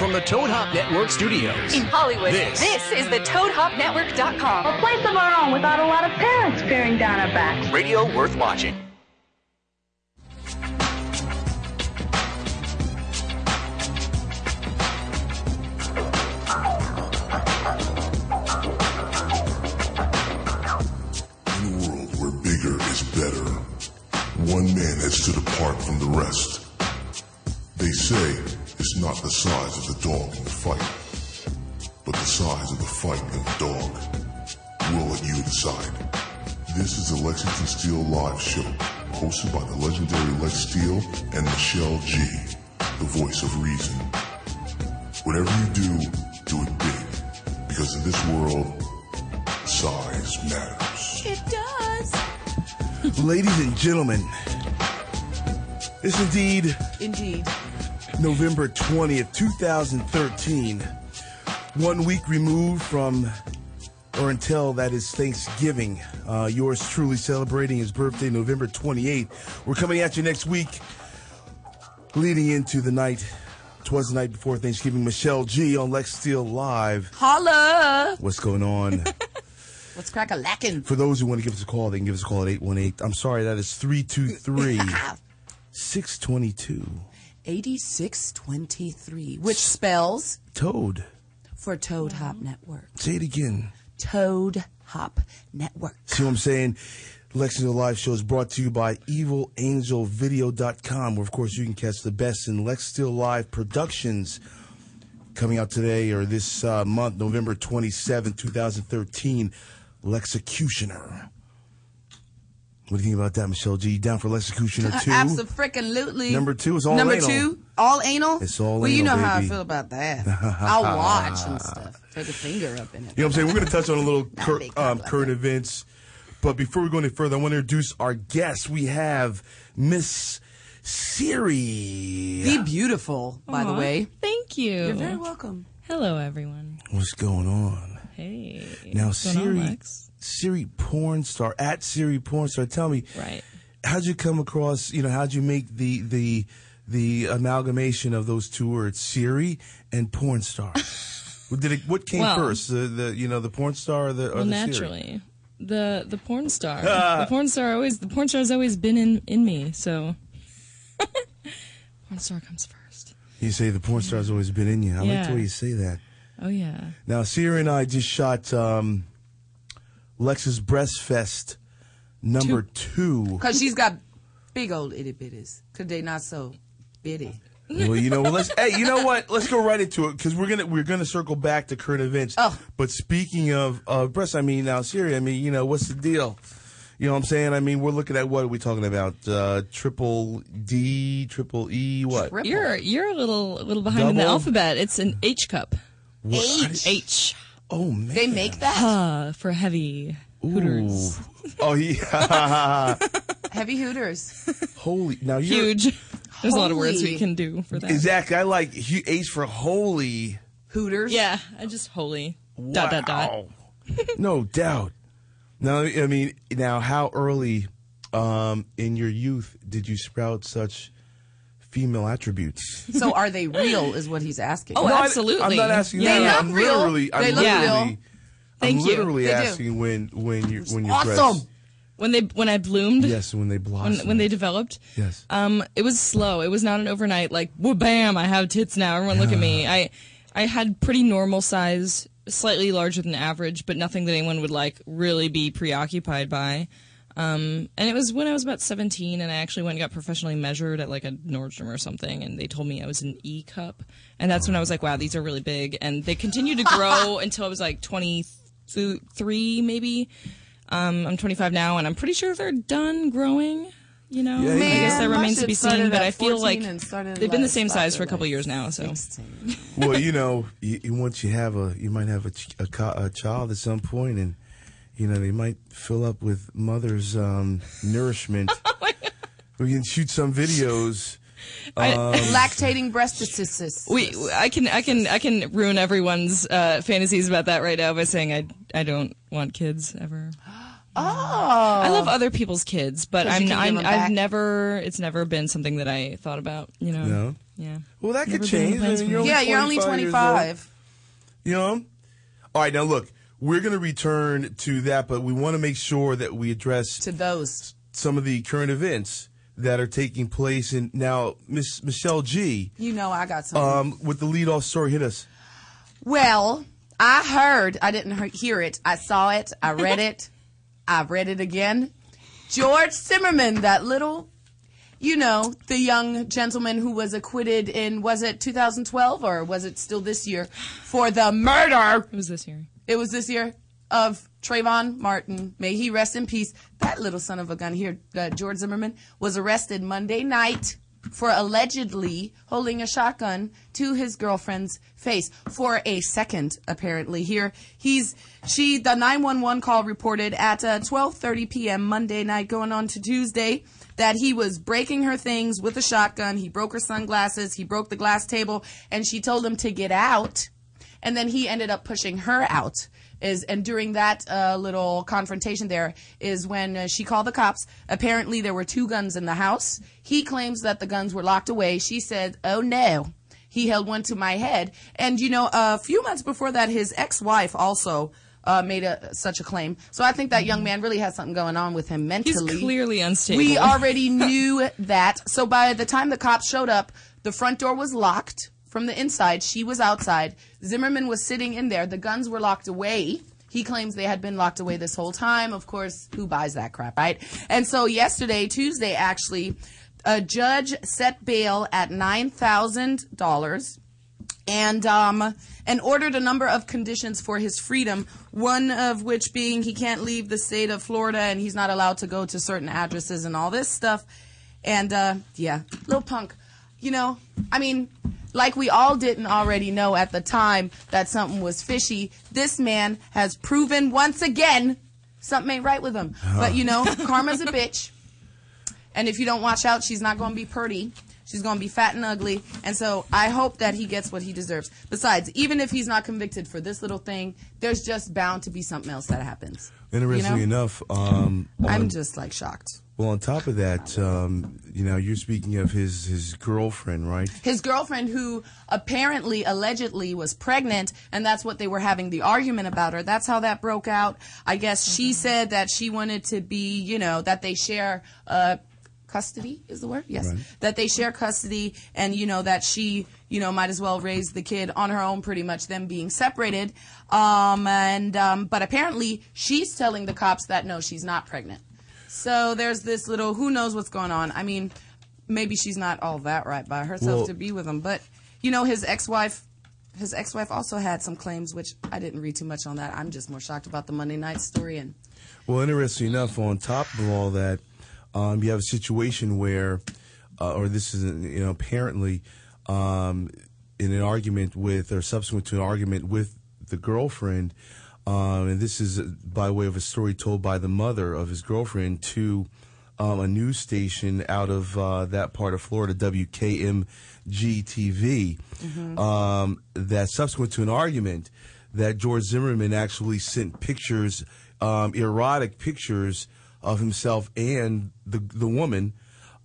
From the Toad Hop Network studios. In Hollywood, This. is the ToadHopNetwork.com. A place of our own without a lot of parents peering down our backs. Radio worth watching. In a world where bigger is better, one man has stood apart from the rest. They say it's not the size of the dog in the fight, but the size of the fight in the dog. We'll let you decide. This is the Lexington Steele Live Show, hosted by the legendary Lex Steele and Michelle G, the voice of reason. Whatever you do, do it big, because in this world, size matters. It does. Ladies and gentlemen, it's indeed Indeed. November 20th, 2013. One week removed from, or until that is Thanksgiving. Uh, yours truly celebrating his birthday, November 28th. We're coming at you next week, leading into the night. Twas the night before Thanksgiving. Michelle G on Lex Steele Live. Holla. What's going on? What's crack a lacking? For those who want to give us a call, they can give us a call at 818. I'm sorry, that is 323 622. 8623, which spells Toad. for Toad Hop Network. Say it again. Toad Hop Network. See what I'm saying? Lexington Live Show is brought to you by EvilAngelVideo.com, where, of course, you can catch the best in Lex Steele Live productions coming out today or this uh, month, November 27, 2013. Lexecutioner. What do you think about that, Michelle G? You down for Lexecutioner 2? Absolutely. Number two is all Number anal. two, all anal. It's all Well, you anal, know how I feel about that. I'll watch and stuff. Take a finger up in it. You know what I'm saying? We're going to touch on a little cur- big um, compliment. current events. But before we go any further, I want to introduce our guest. We have Miss Siri. Be beautiful, by the way. Thank you. You're very welcome. Hello, everyone. What's going on? Hey. Now, going on, Siri, Siri porn star, at Siri porn star, tell me, Right. how'd you come across, you know, how'd you make the, the, the amalgamation of those two words, Siri and porn star? What Did it, what came Well- first? The, the, you know, the porn star or the, or Well, the Siri? naturally, the the porn star, the porn star always, the porn star has always been in in me. So, porn star comes first. You say the porn star's always been in you. I like the way you say that. Oh yeah. Now, Sierra and I just shot um, Lex's Breast Fest number two. Because she's got big old itty bitties. Because they not so bitty. well, you know, well, let's. hey, you know what? Let's go right into it because we're gonna we're gonna circle back to current events. Oh. But speaking of uh, breasts, I mean, now Sierra, I mean, you know, what's the deal? You know what I'm saying? I mean, we're looking at what are we talking about? Uh, triple D, triple E, what? Triple. You're you're a little a little behind in the alphabet. It's an H cup. H. H. Oh man, They make that? Uh, for heavy hooters. Ooh. Oh yeah, Heavy Hooters. holy! Now you're Huge. There's a lot of words we can do for that. exactly. I like hu- H for holy. Hooters. Yeah, I just holy. Dot dot dot. Wow. no doubt. Now, I mean, now, how early um, in your youth did you sprout such female attributes? So are they real, is what he's asking. Oh, No, absolutely. I'm not asking They that. look I'm real. literally, I'm They look literally, real. Thank I'm you. literally They do. asking when when you when your awesome. breasts, When they when I bloomed. yes, when they when, when they developed. yes. Um, it was slow. It was not an overnight like, whoa, bam, I have tits now. Everyone look at me. I, I had pretty normal size, slightly larger than average, but nothing that anyone would like really be preoccupied by. Um, and it was when I was about 17 and I actually went and got professionally measured at like a Nordstrom or something and they told me I was an E cup. And that's when I was like, wow, these are really big. And they continued to grow until I was like 23 maybe. Um, I'm 25 now and I'm pretty sure they're done growing. You know, Yeah, I guess that remains to be seen, but I feel like they've been the same size for a couple like years now. So well, you know, you, you, once you have a, you might have a, ch- a, co- a child at some point, and you know they might fill up with mother's um, nourishment. we can shoot some videos. I, um, Lactating breastitis. we, I can, I can, I can ruin everyone's uh, fantasies about that right now by saying I, I don't want kids ever. Oh. I love other people's kids, but I'm, I'm I've never, it's never been something that I thought about. You know, No? Yeah. Well, that could Never been in change. I mean, you're. Yeah, you're only 25 years 25. old, You know? All right, now look, we're going to return to that, but we want to make sure that we address To those. some of the current events that are taking place. And now, Miss Michelle G, You know I got some. um, with the lead-off story, hit us. Well, I heard, I didn't hear it. I saw it. I read it. I read it again. George Zimmerman, that little, you know, the young gentleman who was acquitted in, was it 2012 or was it still this year for the murder? It was this year. It was this year of Trayvon Martin. May he rest in peace. That little son of a gun here, uh, George Zimmerman, was arrested Monday night for allegedly holding a shotgun to his girlfriend's face for a second apparently here he's she the 911 call reported at uh, 12:30 p.m. Monday night going on to Tuesday that he was breaking her things with a shotgun he broke her sunglasses he broke the glass table and she told him to get out and then he ended up pushing her out. Is and during that uh, little confrontation there is when uh, she called the cops. Apparently there were two guns in the house. He claims that the guns were locked away. She said oh no. He held one to my head. And you know a few months before that his ex-wife also uh, made a, such a claim. So i think that young man really has something going on with him mentally. He's clearly unstable. we already knew that. So by the time the cops showed up, the front door was locked from the inside. She was outside. Zimmerman was sitting in there. The guns were locked away. He claims they had been locked away this whole time. Of course, who buys that crap, right? And so yesterday, Tuesday, actually, a judge set bail at nine thousand dollars and um, and ordered a number of conditions for his freedom. One of which being he can't leave the state of Florida and he's not allowed to go to certain addresses and all this stuff. And uh, yeah, little Punk, you know, I mean, like we all didn't already know at the time that something was fishy. This man has proven once again something ain't right with him. But you know, karma's a bitch. And if you don't watch out, she's not going to be pretty. She's going to be fat and ugly. And so I hope that he gets what he deserves. Besides, even if he's not convicted for this little thing, there's just bound to be something else that happens. Interestingly You know? enough, um, I'm just like shocked. well, on top of that, um, you know, you're speaking of his his girlfriend, right? His girlfriend, who apparently, allegedly, was pregnant, and that's what they were having the argument about her. That's how that broke out. I guess she said that she wanted to be, you know, that they share uh, custody, is the word? Yes. Right. That they share custody, and, you know, that she, you know, might as well raise the kid on her own, pretty much, them being separated. Um, and, um, but apparently, she's telling the cops that no, she's not pregnant. So there's this little who knows what's going on. I mean, maybe she's not all that right by herself Well- to be with him, but you know his ex-wife his ex-wife also had some claims which I didn't read too much on that. I'm just more shocked about the Monday night story and Well, interesting enough, on top of all that, um, you have a situation where, uh, or this is, you know, apparently um, in an argument with, or subsequent to an argument with the girlfriend, um, and this is by way of a story told by the mother of his girlfriend to um, a news station out of uh, that part of Florida, WKMG TV, um, that subsequent to an argument, that George Zimmerman actually sent pictures, um, erotic pictures of himself and the the woman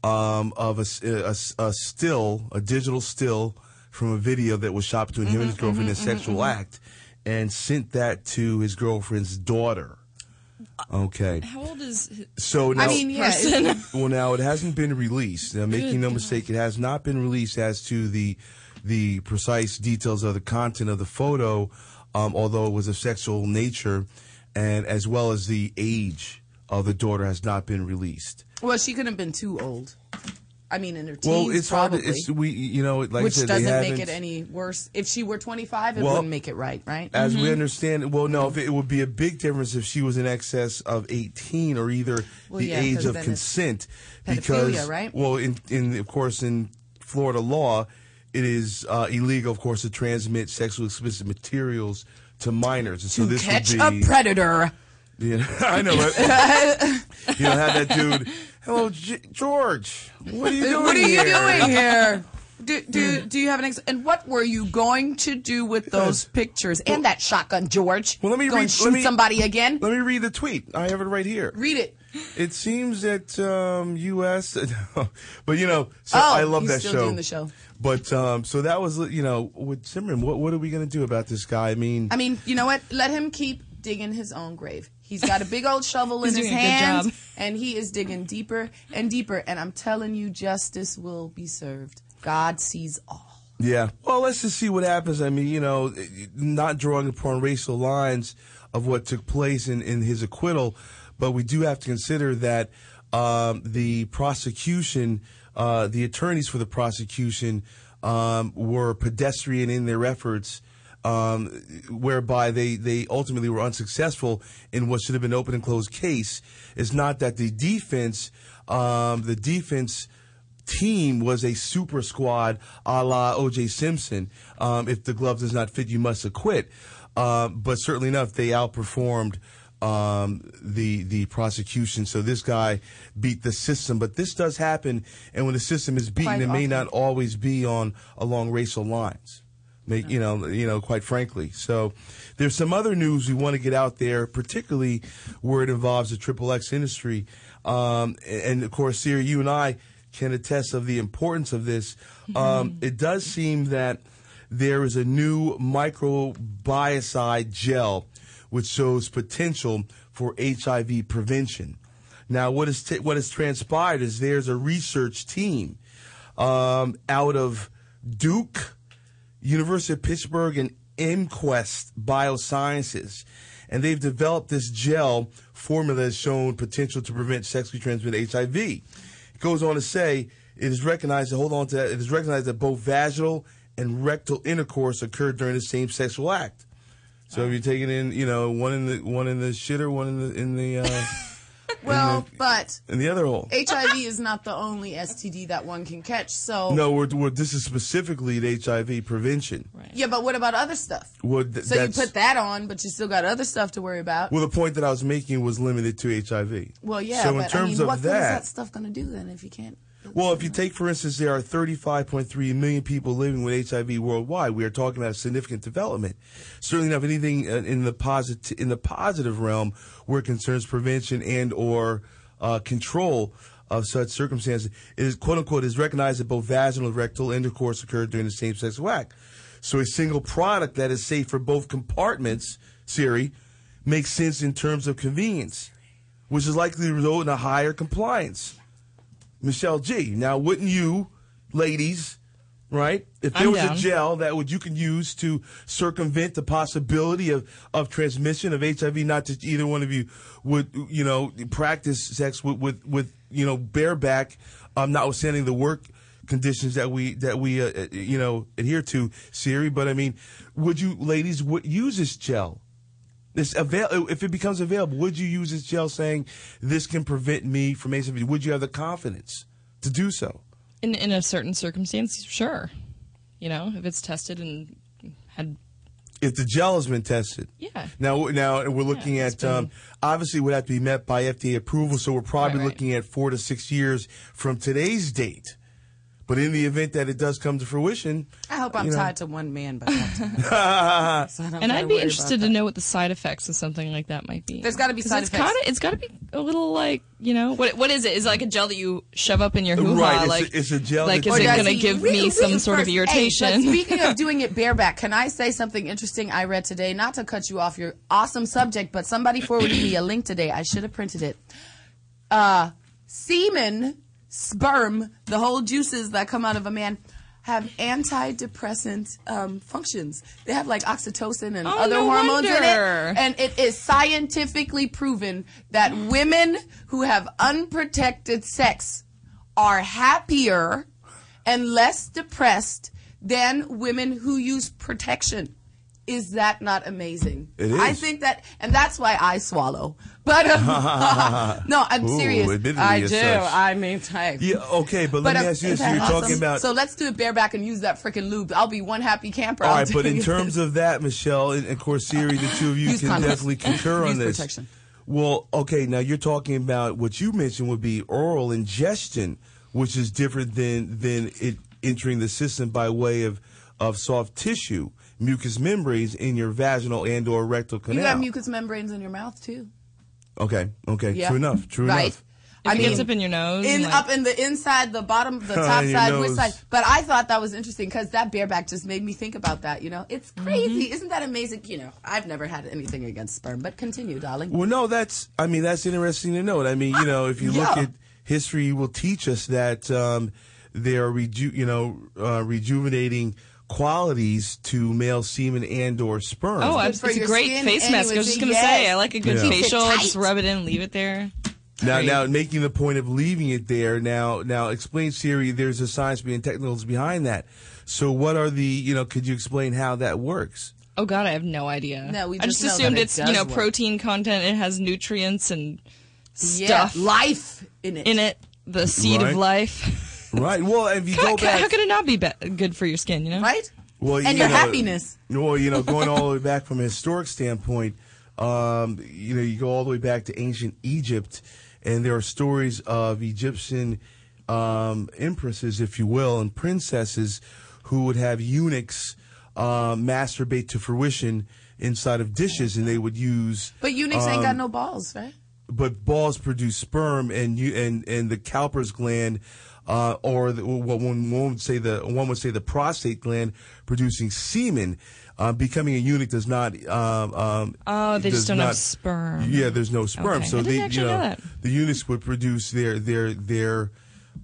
um, of a still, a digital still from a video that was shot between him and his girlfriend in a sexual act, and sent that to his girlfriend's daughter. Okay. How old is So now, I mean, yeah, well, now it hasn't been released. Now, making no mistake, it has not been released as to the the precise details of the content of the photo, um, although it was of sexual nature, and as well as the age of the daughter has not been released. well, she couldn't have been too old. I mean, in her teens, Well, it's probably, hard. To, it's we, you know, like which said, doesn't make it any worse. If she were 25, it Well, wouldn't make it right, right? As we understand, well, no, if it, it would be a big difference if she was in excess of 18 or either Well, the yeah, age of consent. Because, right? well, in, in, of course, in Florida law, it is uh, illegal, of course, to transmit sexually explicit materials to minors. And so to this catch would be, a predator. You know, I know, it. you know, have that dude. Hello, G- George. What are you doing What are you here?" doing here? do do do you have an ex- and what were you going to do with those pictures and that shotgun, George? Well, let me Go read. shoot me, somebody again. Let me read the tweet. I have it right here. Read it. It seems that um, U.S. but you know, so Oh, I love that show. doing the show. But um, so that was you know with Zimmerman. What what are we going to do about this guy? I mean, I mean, you know what? Let him keep digging his own grave. He's got a big old shovel in his doing a good hands, and he is digging deeper and deeper. And I'm telling you, justice will be served. God sees all. Yeah. Well, let's just see what happens. I mean, you know, not drawing upon racial lines of what took place in, in his acquittal, but we do have to consider that um, the prosecution, uh, the attorneys for the prosecution, um, were pedestrian in their efforts. Um, whereby they, they ultimately were unsuccessful in what should have been open and closed case. is not that the defense, um, the defense team was a super squad a la OJ Simpson. Um, if the glove does not fit, you must acquit. Um, but certainly enough, they outperformed um, the the prosecution. So this guy beat the system. But this does happen, and when the system is beaten, Quite it may not always be on along racial lines. Make, you know, you know, quite frankly. So, there's some other news we want to get out there, particularly where it involves the triple X industry. Um, and of course, Siri, you and I can attest of the importance of this. Um, it does seem that there is a new microbiocide gel which shows potential for HIV prevention. Now, what is t- what has transpired is there's a research team um, out of Duke, University of Pittsburgh, and ImQuest Biosciences, and they've developed this gel formula that's shown potential to prevent sexually transmitted HIV. It goes on to say it is recognized. To hold on to that. It is recognized that both vaginal and rectal intercourse occur during the same sexual act. So if you're taking in, you know, one in the one in the shitter, one in the in the uh, Well, but in the other hole. HIV is not the only STD that one can catch. So No, we're, we're, this is specifically the HIV prevention. Right. yeah, but what about other stuff? Well, th- So you put that on, but you still got other stuff to worry about. Well, the point that I was making was limited to HIV. Well, yeah, So but in terms I mean, of what good is that, that stuff going to do then if you can't? Well, if you take, for instance, there are 35.3 million people living with HIV worldwide. We are talking about a significant development. Certainly not anything uh, in the positive in the positive realm where it concerns prevention and or uh, control of such circumstances. It is quote unquote is recognized that both vaginal and rectal intercourse occur during the same sexual act. So a single product that is safe for both compartments, Siri, makes sense in terms of convenience, which is likely to result in a higher compliance. Michelle G. Now, wouldn't you, ladies, right? If there I'm was down. a gel that would you can use to circumvent the possibility of, of transmission of HIV, not that either one of you would, you know, practice sex with, with, with you know, bareback, um, notwithstanding the work conditions that we that we uh, uh, you know adhere to, Siri. But I mean, would you, ladies, would use this gel? This avail if it becomes available, would you use this gel saying this can prevent me from HIV? Would you have the confidence to do so? In in a certain circumstance, sure. You know, if it's tested and had If the gel has been tested. Yeah. Now, now we're looking Yeah, at um, obviously it would have to be met by FDA approval, so we're probably Right, right. looking at four to six years from today's date. But in the event that it does come to fruition, hope I'm you know. tied to one man by that time. So and I'd be interested to know what the side effects of something like that might be. There's gotta be side it's effects. Gotta, it's got to be a little like you know what? What is it? Is it like a gel that you shove up in your hoo ha? Right, it's a- like it's a gel Like is it going to give he- me read- some read sort of first. Hey, irritation? but speaking of doing it bareback, can I say something interesting I read today? Not to cut you off your awesome subject, but somebody forwarded me a link today. I should have printed it. Uh, semen, sperm, the whole juices that come out of a man have antidepressant um, functions. They have like oxytocin and Oh, other no hormones in it. And it is scientifically proven that women who have unprotected sex are happier and less depressed than women who use protection. Is that not amazing? It is. I think that, and that's why I swallow. But um, no, I'm Ooh, serious. I do. such. I mean, I, yeah, okay. But, let me um, ask you this: isn't You're that talking about So let's do it bareback and use that freaking lube. I'll be one happy camper. All I'll right, but in terms of that, Michelle and, and Corsiri, the two of you can condoms. definitely concur on Use this. protection. Well, okay, now you're talking about what you mentioned would be oral ingestion, which is different than than it entering the system by way of, of soft tissue, mucous membranes in your vaginal and or rectal canal. You canal. got mucous membranes in your mouth too. okay, okay, Yeah. true enough, true right. enough. I It mean, gets up in your nose. in like- up in the inside, the bottom, the top your side, which nose. side. But I thought that was interesting because that bareback just made me think about that. You know, it's crazy, isn't that amazing? You know, I've never had anything against sperm, but continue, darling. Well, no, that's. I mean, that's interesting to note. I mean, you know, if you look Yeah. at history, will teach us that um, there are reju- you know uh, rejuvenating qualities to male semen and or sperm. Oh, good it's, it's a great face mask. I was just gonna yes. say, I like a good Yeah. Facial. Just rub it in, leave it there. Now, Great. now, making the point of leaving it there. Now, now, explain Siri. There's a science behind technicals behind that. So, what are the? You know, could you explain how that works? Oh God, I have no idea. No, we I just just know assumed that it it's you know work. protein content. It has nutrients and Yeah, stuff life in it. in it. The seed Right. of life. Right. Well, if you how, go back, how could it not be, be good for your skin? You know, right? Well, And you your know, happiness. Well, you know, going all the way back from a historic standpoint, um, you know, you go all the way back to ancient Egypt, and there are stories of Egyptian um, empresses, if you will, and princesses who would have eunuchs uh, masturbate to fruition inside of dishes, and they would use But eunuchs ain't got Um, no balls, right? but balls produce sperm and you and and the Cowper's gland uh, or the, what one, one would say the one would say the prostate gland producing semen. Uh, becoming a eunuch does not. Um, um, Oh, they just don't have sperm. Yeah, there's no sperm, Okay. so they, you know, know the eunuchs would produce their their their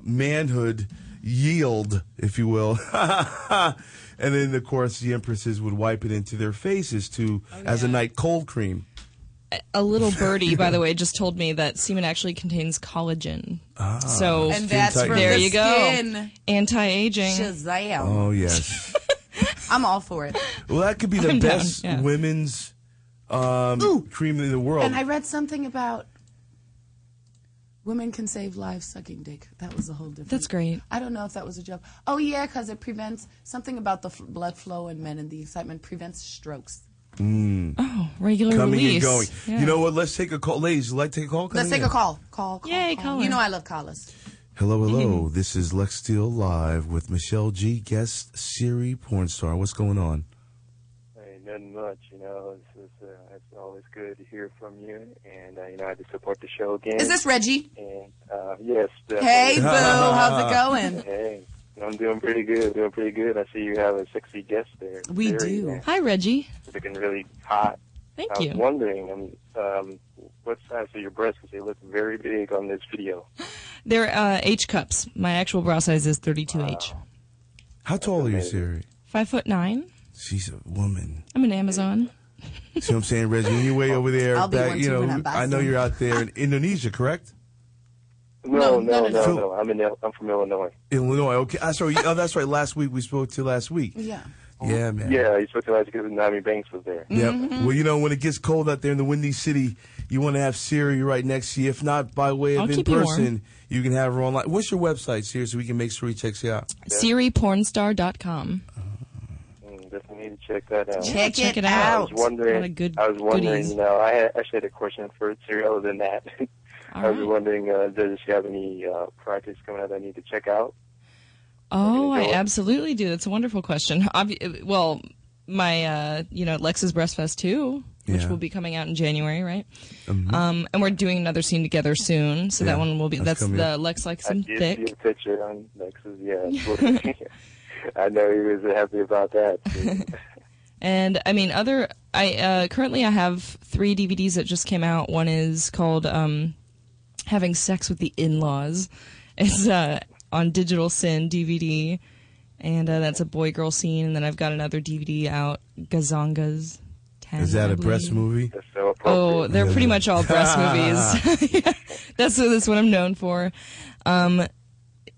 manhood yield, if you will, and then of course the empresses would wipe it into their faces to Oh, as a night cold cream. A little birdie, by the way, just told me that semen actually contains collagen. so And that's tight. from there the you go. Anti-aging. Shazam. Oh yes. I'm all for it. Well, that could be the I'm down, best yeah. women's um, cream in the world. And I read something about women can save lives sucking dick. That was a whole different. That's great. I don't know if that was a joke. Oh yeah, because it prevents something about the f- blood flow in men and the excitement prevents strokes. Oh, regular Coming release. and going. Yeah. You know what? Let's take a call. Ladies, you like to take a call? Let's take in. a call. Call. call Yay, call. caller. You know I love callers. Hello, hello. Mm-hmm. This is Lex Steele live with Michelle G. Guest Siri porn star. What's going on? Hey, nothing much, you know. It's, it's, uh, it's always good to hear from you, and uh, you know I just support the show again. Is this Reggie? And uh, yes, Hey boo, how's it going? Hey, I'm doing pretty good. Doing pretty good. I see you have a sexy guest there. We Very, do. Hi, Reggie. It's Looking really hot. Thank you. I was wondering, um, um, what size are your breasts? Because they look very big on this video. They're uh, H cups. My actual bra size is 32H. How tall are you, amazing. Siri? Five foot nine. She's a woman. I'm an Amazon. See what I'm saying, Reggie? On your way over there, I'll be back, one you know, when I'm I know Boston. you're out there in Indonesia, correct? No, No, no, no, no, no. no. I'm in. Il- I'm from Illinois. Illinois. Okay. I saw you. Oh, that's right. Last week we spoke to last week. Yeah. Yeah, man. Yeah, you spoke to last week because Nami Banks was there. Yep. Mm-hmm. Well, you know, when it gets cold out there in the windy city, you want to have Siri right next to you. If not by way of I'll in keep you person, you can have her online. What's your website, Siri, so we can make sure he checks you out? SiriPornstar.com. Mm, definitely need to check that out. Check, check it, it I was wondering. A good I was wondering. goodies. You know, I had, actually had a question for Siri other than that. I was right. wondering, uh, does she have any uh, projects coming out that I need to check out? Oh, I absolutely do. That's a wonderful question. Obvi- well, my, uh, you know, Lex's Breastfest 2, which Yeah. will be coming out in January, right? Um, and we're doing another scene together soon. So Yeah, that one will be, that's that's, the up. Lex Likes I Him did Thick. see a picture on Lexus. Yeah, I know he was happy about that. And I mean, other I uh, currently I have three DVDs that just came out. One is called um, "Having Sex with the In-Laws." It's uh, on Digital Sin DVD, and uh, that's a boy-girl scene. And then I've got another DVD out, Gazongas. 10, Is that a breast movie? So. Oh, they're pretty much all breast movies. Yeah, that's that's what I'm known for. Um,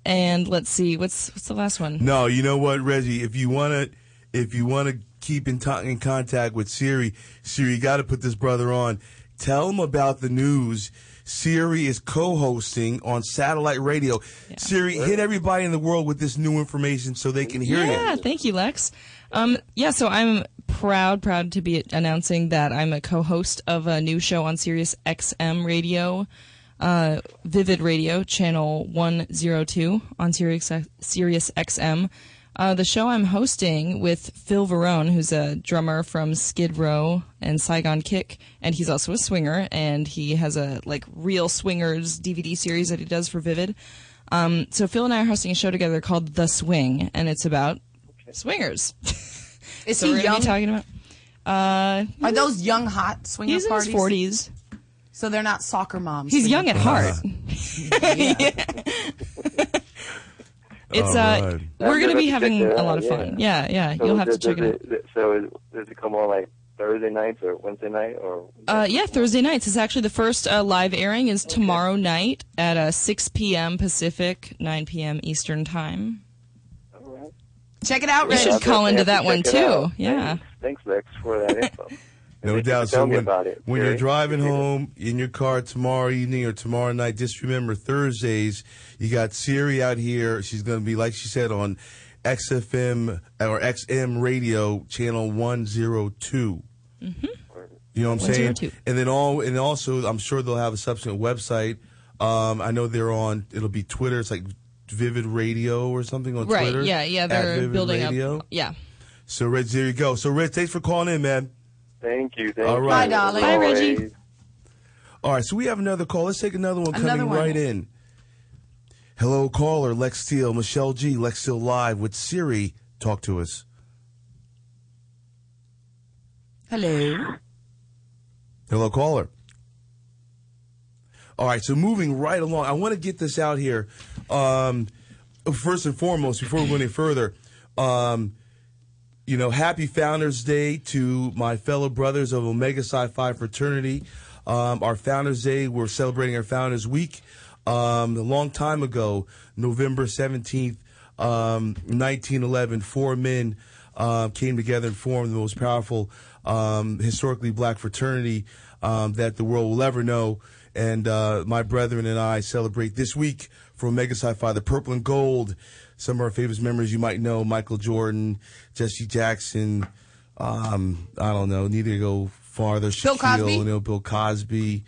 and let's see, what's what's the last one? No, you know what, Reggie? If you want to, if you want to keep in, to- in contact with Siri, Siri, you got to put this brother on. Tell him about the news. Siri is co-hosting on satellite radio. Siri, hit everybody in the world with this new information so they can hear Yeah, you. thank you, Lex. Um, yeah, so I'm proud, proud to be announcing that I'm a co-host of a new show on Sirius XM Radio. uh, Vivid Radio, channel 102 on Sirius, Sirius XM. Uh, the show I'm hosting with Phil Varone, who's a drummer from Skid Row and Saigon Kick, and he's also a swinger, and he has a like real swingers DVD series that he does for Vivid. Um, so Phil and I are hosting a show together called The Swing, and it's about swingers. Is so he we're young? be talking about. Uh, Are those young hot swingers? he's in parties? his forties. So they're not soccer moms. He's young at parties. heart. It's All uh, right. we're gonna be having a lot of fun. Yeah, yeah. So You'll have to check it out. does So is- does it come on like Thursday nights or Wednesday night or? Uh, yeah, Thursday nights. It's actually the first uh, live airing is tomorrow night at uh, 6 p.m. Pacific, 9 p.m. Eastern time. All right. Check it out, You Rich. should call into that to one too. out. Yeah. Thanks, thanks, Lex, for that info. No doubt. for So telling me when, about it. when you're driving home in your car tomorrow evening or tomorrow night, just remember Thursdays, you got Siri out here. She's going to be, like she said, on XFM or XM radio channel 102. Mm-hmm. You know what I'm saying? And then all, and also, I'm sure they'll have a subsequent website. Um, I know they're on, it'll be Twitter. It's like Vivid Radio or something on Right. Twitter. Yeah. Yeah. They're Vivid building Radio. up. Yeah. So, Rich, there you go. So, Rich, thanks for calling in, man. Thank you. Thank All you. right. Bye, darling. Bye, Reggie. All right, so we have another call. Let's take another one Another coming one. right in. Hello, caller, Lex Steele, Michelle G, Lex Steele live with Siri. Talk to us. Hello. Hello, caller. All right, so moving right along, I want to get this out here. Um, first and foremost, before we go any further, um, you know, happy Founders Day to my fellow brothers of Omega Psi Phi fraternity. Um, our Founders Day, we're celebrating our Founders Week. Um, a long time ago, November 17th, um, 1911, four men uh, came together and formed the most powerful um, historically black fraternity um, that the world will ever know. And uh, my brethren and I celebrate this week for Omega Psi Phi, the purple and gold. Some of our famous members you might know Michael Jordan, Jesse Jackson. Um, I don't know, need to go farther. Bill Shaquille Cosby? know, Bill Cosby.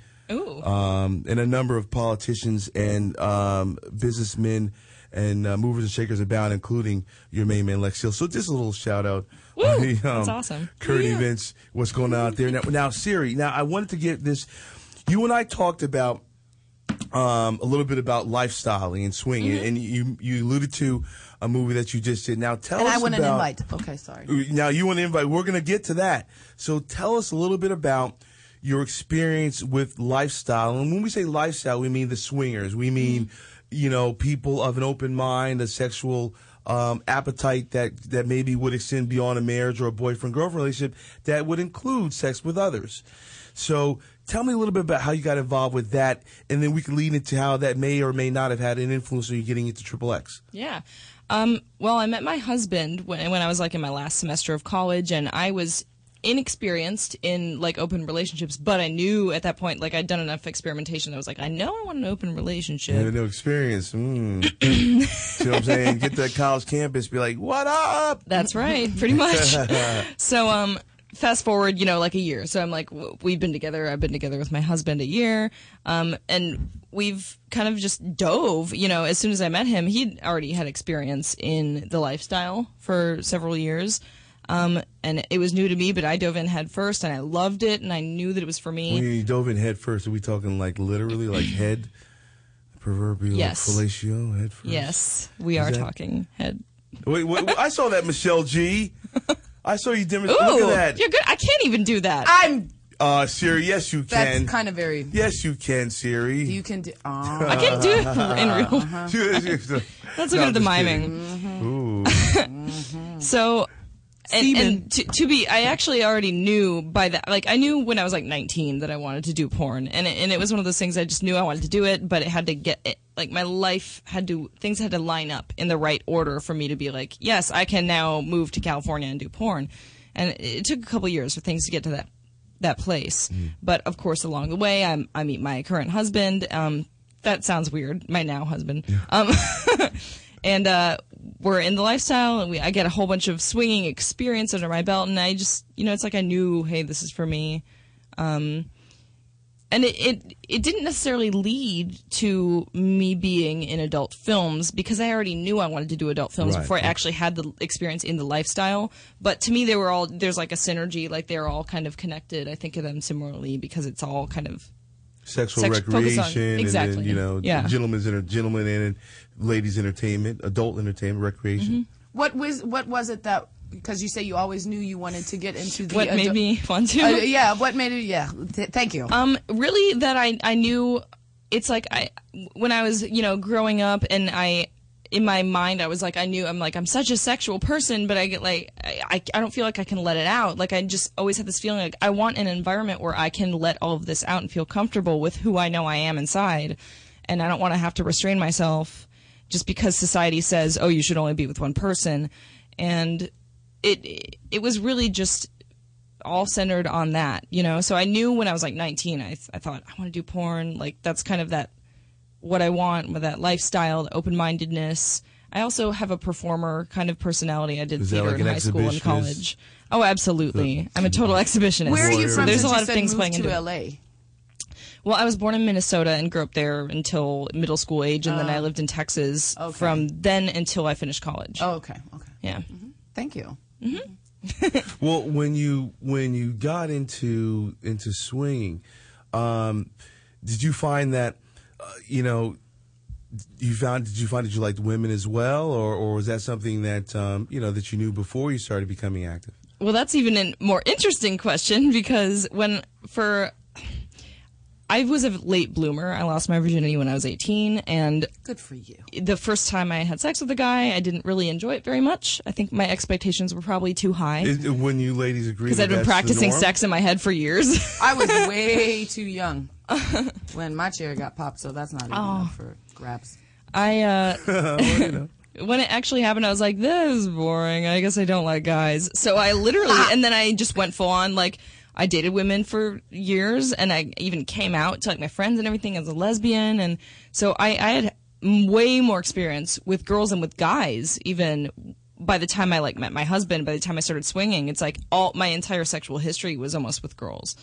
Um, and a number of politicians and um, businessmen and uh, movers and shakers abound, including your main man Lex Hill. So just a little shout out. Woo! on the, That's awesome. Current events, what's going on out there now? Now, Siri. Now, I wanted to get this. You and I talked about um, a little bit about lifestyling and swinging, Mm-hmm. and you you alluded to a movie that you just did. Now, tell And us I want an about. invite. Okay, sorry. Now you want to invite. We're going to get to that. So tell us a little bit about your experience with lifestyle. And when we say lifestyle, we mean the swingers. We mean, you know, people of an open mind, a sexual um, appetite that that maybe would extend beyond a marriage or a boyfriend girlfriend relationship that would include sex with others. So tell me a little bit about how you got involved with that, and then we can lead into how that may or may not have had an influence on you getting into Triple X. Yeah. Um, well, I met my husband when when I was like in my last semester of college, and I was inexperienced in like open relationships, but I knew at that point, like I'd done enough experimentation. I was like, I know I want an open relationship. Yeah, no experience. Mm. See what I'm saying? Get to college campus, be like, "What up?" That's right, pretty much. so, um, fast forward, you know, like a year. So I'm like, we've been together. I've been together with my husband a year, um, and we've kind of just dove. You know, as soon as I met him, he'd already had experience in the lifestyle for several years. Um, and it was new to me, but I dove in head first, and I loved it, and I knew that it was for me. When you dove in head first, are we talking like literally, like head, proverbial Yes. fellatio, head first? Yes, we are that- talking head. Wait, wait, wait, I saw that, Michelle G. I saw you demonstrate. Look at that. you're good. I can't even do that. I'm. Uh, Siri, yes, you can. That's kind of very. yes, you can, Siri. You can do. I Oh. can't do it in real. That's a No, good at the just miming. Ooh. So, and, and to, to be, I actually already knew by that, like, I knew when I was like 19 that I wanted to do porn. And it, and it was one of those things I just knew I wanted to do it, but it had to get, it, like, my life had to, things had to line up in the right order for me to be like, yes, I can now move to California and do porn. And it, it took a couple years for things to get to that, that place. But of course, along the way, I, I meet my current husband. Um, that sounds weird. My now husband. Um, and uh, we're in the lifestyle, and we I get a whole bunch of swinging experience under my belt, and I just you know it's like I knew, hey, this is for me. Um, and it, it it didn't necessarily lead to me being in adult films because I already knew I wanted to do adult films Right. before I actually had the experience in the lifestyle. But to me, they were all there's like a synergy, like they're all kind of connected. I think of them similarly because it's all kind of Sexual Sex- focus on- recreation, and exactly. then you know, Yeah. gentlemen's enter, gentlemen and ladies entertainment, adult entertainment, recreation. What was what was it that because you say you always knew you wanted to get into the what made me want to. Uh, yeah, what made it? Yeah, th- thank you. Um, really, that I I knew it's like I when I was you know growing up and I in my mind I was like I knew I'm like I'm such a sexual person, but I get like I I, I don't feel like I can let it out. Like I just always had this feeling like I want an environment where I can let all of this out and feel comfortable with who I know I am inside, and I don't want to have to restrain myself just because society says oh you should only be with one person, and it it was really just all centered on that, you know. So I knew when I was like 19, I I thought I want to do porn. Like that's kind of that what I want with that lifestyle, the open mindedness. I also have a performer kind of personality. I did Is theater like in high school and college. Oh, absolutely. I'm a total exhibitionist. Where are you from? There's a lot of things playing to into it. LA. Well, I was born in Minnesota and grew up there until middle school age, and then I lived in Texas okay. from then until I finished college. Oh, okay, okay. Yeah. Thank you. Well, when you when you got into into swinging, um, did you find that uh, you know you found did you find that you liked women as well, or or was that something that um, you know that you knew before you started becoming active? Well, that's even a more interesting question because when for I was a late bloomer. I lost my virginity when I was 18 and Good for you. the first time I had sex with a guy, I didn't really enjoy it very much. I think my expectations were probably too high Is, when you ladies agree, because I'd been practicing sex in my head for years. I was way too young when my chair got popped, so that's not even Oh. for grabs. I uh when it actually happened, I was like, "This is boring. I guess I don't like guys." So I literally, and then I just went full on. Like, I dated women for years, and I even came out to like my friends and everything as a lesbian, and so I, I had way more experience with girls than with guys. Even by the time I like met my husband, by the time I started swinging, it's like all my entire sexual history was almost with girls.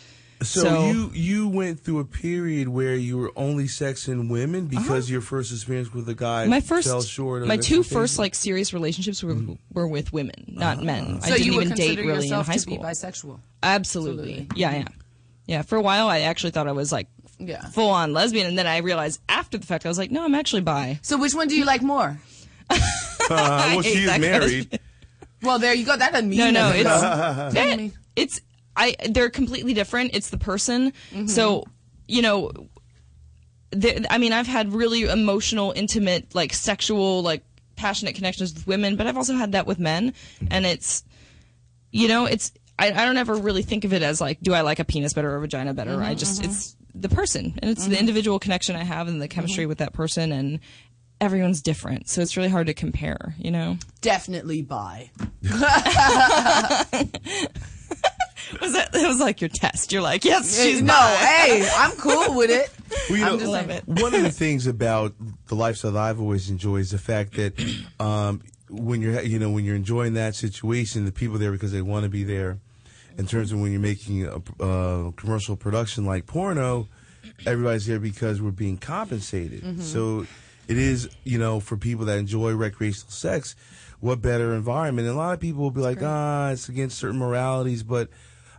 So, So- you you went through a period where you were only sexing women because your first experience with a guy Uh-huh. My first, fell short. Of my two expectations? first like serious relationships were were with women, not men. So I didn't you would even date consider really in yourself high to school. be bisexual? Absolutely. Absolutely. Yeah, yeah. Yeah, for a while I actually thought I was like Yeah. full on lesbian and then I realized after the fact I was like, no, I'm actually bi. So which one do you like more? Uh, well, hate she is that married. Well, there you go. That doesn't mean No, no, anything, it's though. Mean- it's I they're completely different. It's the person. Mm-hmm. So, you know, the- I mean, I've had really emotional, intimate, like sexual, like passionate connections with women, but I've also had that with men mm-hmm. and it's you know, it's I, I don't ever really think of it as like, do I like a penis better or a vagina better? Mm-hmm, I just it's the person and it's the individual connection I have and the chemistry with that person and everyone's different. So it's really hard to compare, you know? Definitely bi. Was that, that was like your test. You're like, yes, she's no, bi. hey, I'm cool with it. Well, you I'm know, just Love it. One of the things about the lifestyle that I've always enjoyed is the fact that um, when you're you know when you're enjoying that situation, the people there because they want to be there. In terms of when you're making a uh, commercial production like porno, everybody's there because we're being compensated. Mm-hmm. So it is you know for people that enjoy recreational sex, what better environment? And a lot of people will be like, ah, it's against certain moralities, but.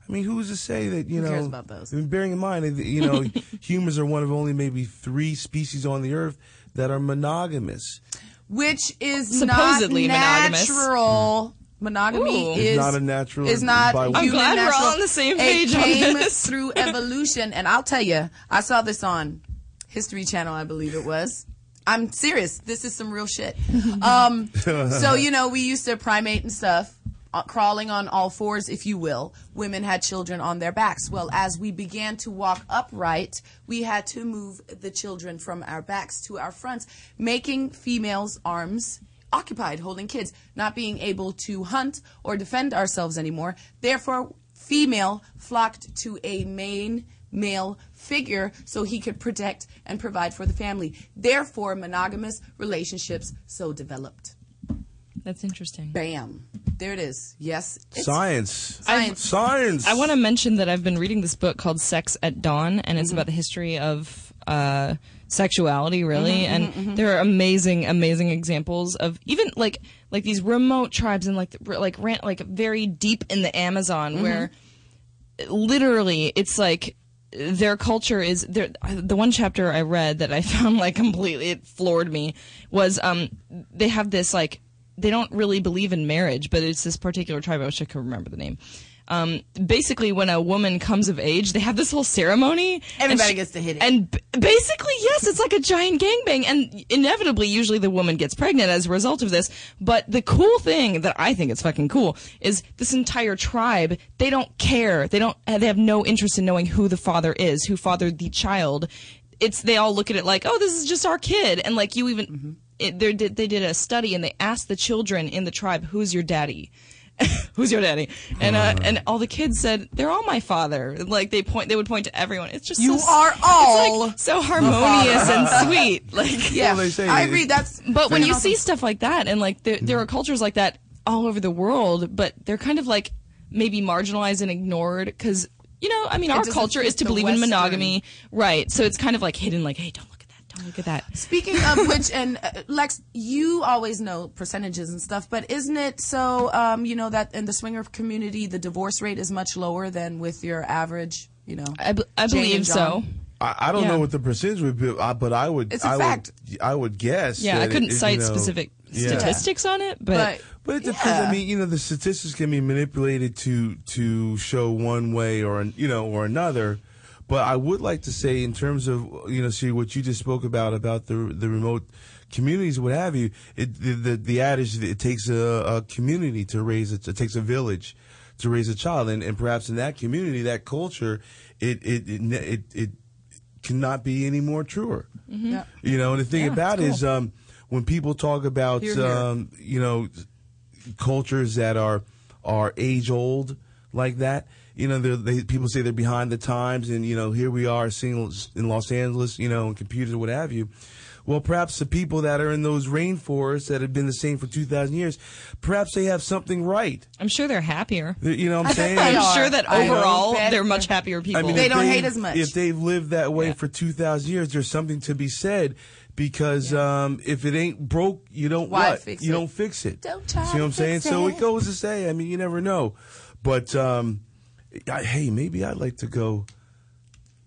I mean, who's to say that you Who know? cares about those? I mean, bearing in mind, that, you know, humans are one of only maybe three species on the earth that are monogamous. Which is Supposedly not monogamous. natural. Monogamy Ooh. is It's not a natural. is not by- I'm human glad we're all on the same It page on came this. through evolution, and I'll tell you, I saw this on History Channel, I believe it was. I'm serious. This is some real shit. Um, so you know, we used to primate and stuff. Uh, crawling on all fours, if you will. Women had children on their backs. Well, as we began to walk upright, we had to move the children from our backs to our fronts, making females' arms occupied holding kids, not being able to hunt or defend ourselves anymore. Therefore, female flocked to a main male figure so he could protect and provide for the family. Therefore, monogamous relationships so developed. That's interesting. Bam. There it is. Yes. Science. Science. Science. I want to mention that I've been reading this book called Sex at Dawn, and it's mm-hmm. about the history of uh, sexuality, really. Mm-hmm, and mm-hmm, there are amazing, amazing examples of even like like these remote tribes and like the- like ran, like very deep in the Amazon, where literally it's like their culture is there the one chapter i read that i found like completely it floored me was um they have this like they don't really believe in marriage but it's this particular tribe i wish i could remember the name. Um basically when a woman comes of age they have this whole ceremony and Everybody she- gets to hit it. and b- basically yes it's like a giant gangbang and inevitably usually the woman gets pregnant as a result of this but the cool thing that i think is fucking cool is this entire tribe they don't care. They don't they have no interest in knowing who the father is who fathered the child. It's they all look at it like oh this is just our kid and like you even it, they did they did a study and they asked the children in the tribe who's your daddy? Who's your daddy? And uh, and all the kids said they're all my father. Like they point they would point to everyone. It's just You so, are it's all like so harmonious and sweet. Like yeah. they say I agree. That's but when you see stuff like that and like there, there are cultures like that all over the world but they're kind of like maybe marginalized and ignored because you know i mean our culture is to the believe in monogamy. Right. So it's kind of like hidden like hey don't look at that don't look at that Speaking of which, and uh, Lex, you always know percentages and stuff, but isn't it so? Um, you know that in the swinger community, the divorce rate is much lower than with your average. You know, i, b- I believe so I, I don't Yeah. know what the percentage would be, uh, but I would. It's a I fact. Would, I would guess. yeah i that it- couldn't it, you cite know, specific yeah. statistics on it but, but But it depends. Yeah. I mean, you know, the statistics can be manipulated to to show one way or you know or another. But I would like to say, in terms of you know, see what you just spoke about about the the remote communities, what have you. It, the, the the adage that it takes a, a community to raise it. It takes a village to raise a child, and, and perhaps in that community, that culture, it it it it, it cannot be any more truer. yeah. You know, and the thing Yeah, about it it's is, um, when people talk about, Hear, hear. um, you know, cultures that are are age old like that, you know, they're, they people say they're behind the times, and you know, here we are seeing in Los Angeles, you know, and computers, what have you. Well, perhaps the people that are in those rainforests that have been the same for two thousand years, perhaps they have something right. i'm sure they're happier You know what I'm saying? I'm sure that overall they're much happier people I mean, They if don't hate they've- as much. If they've lived that way Yeah. for 2,000 years, there's something to be said because um, if it ain't broke, you don't Why what? fix you it? don't fix it. Don't try See what I'm saying? fix So it. it goes to say, I mean, you never know. But um, I, hey, maybe I'd like to go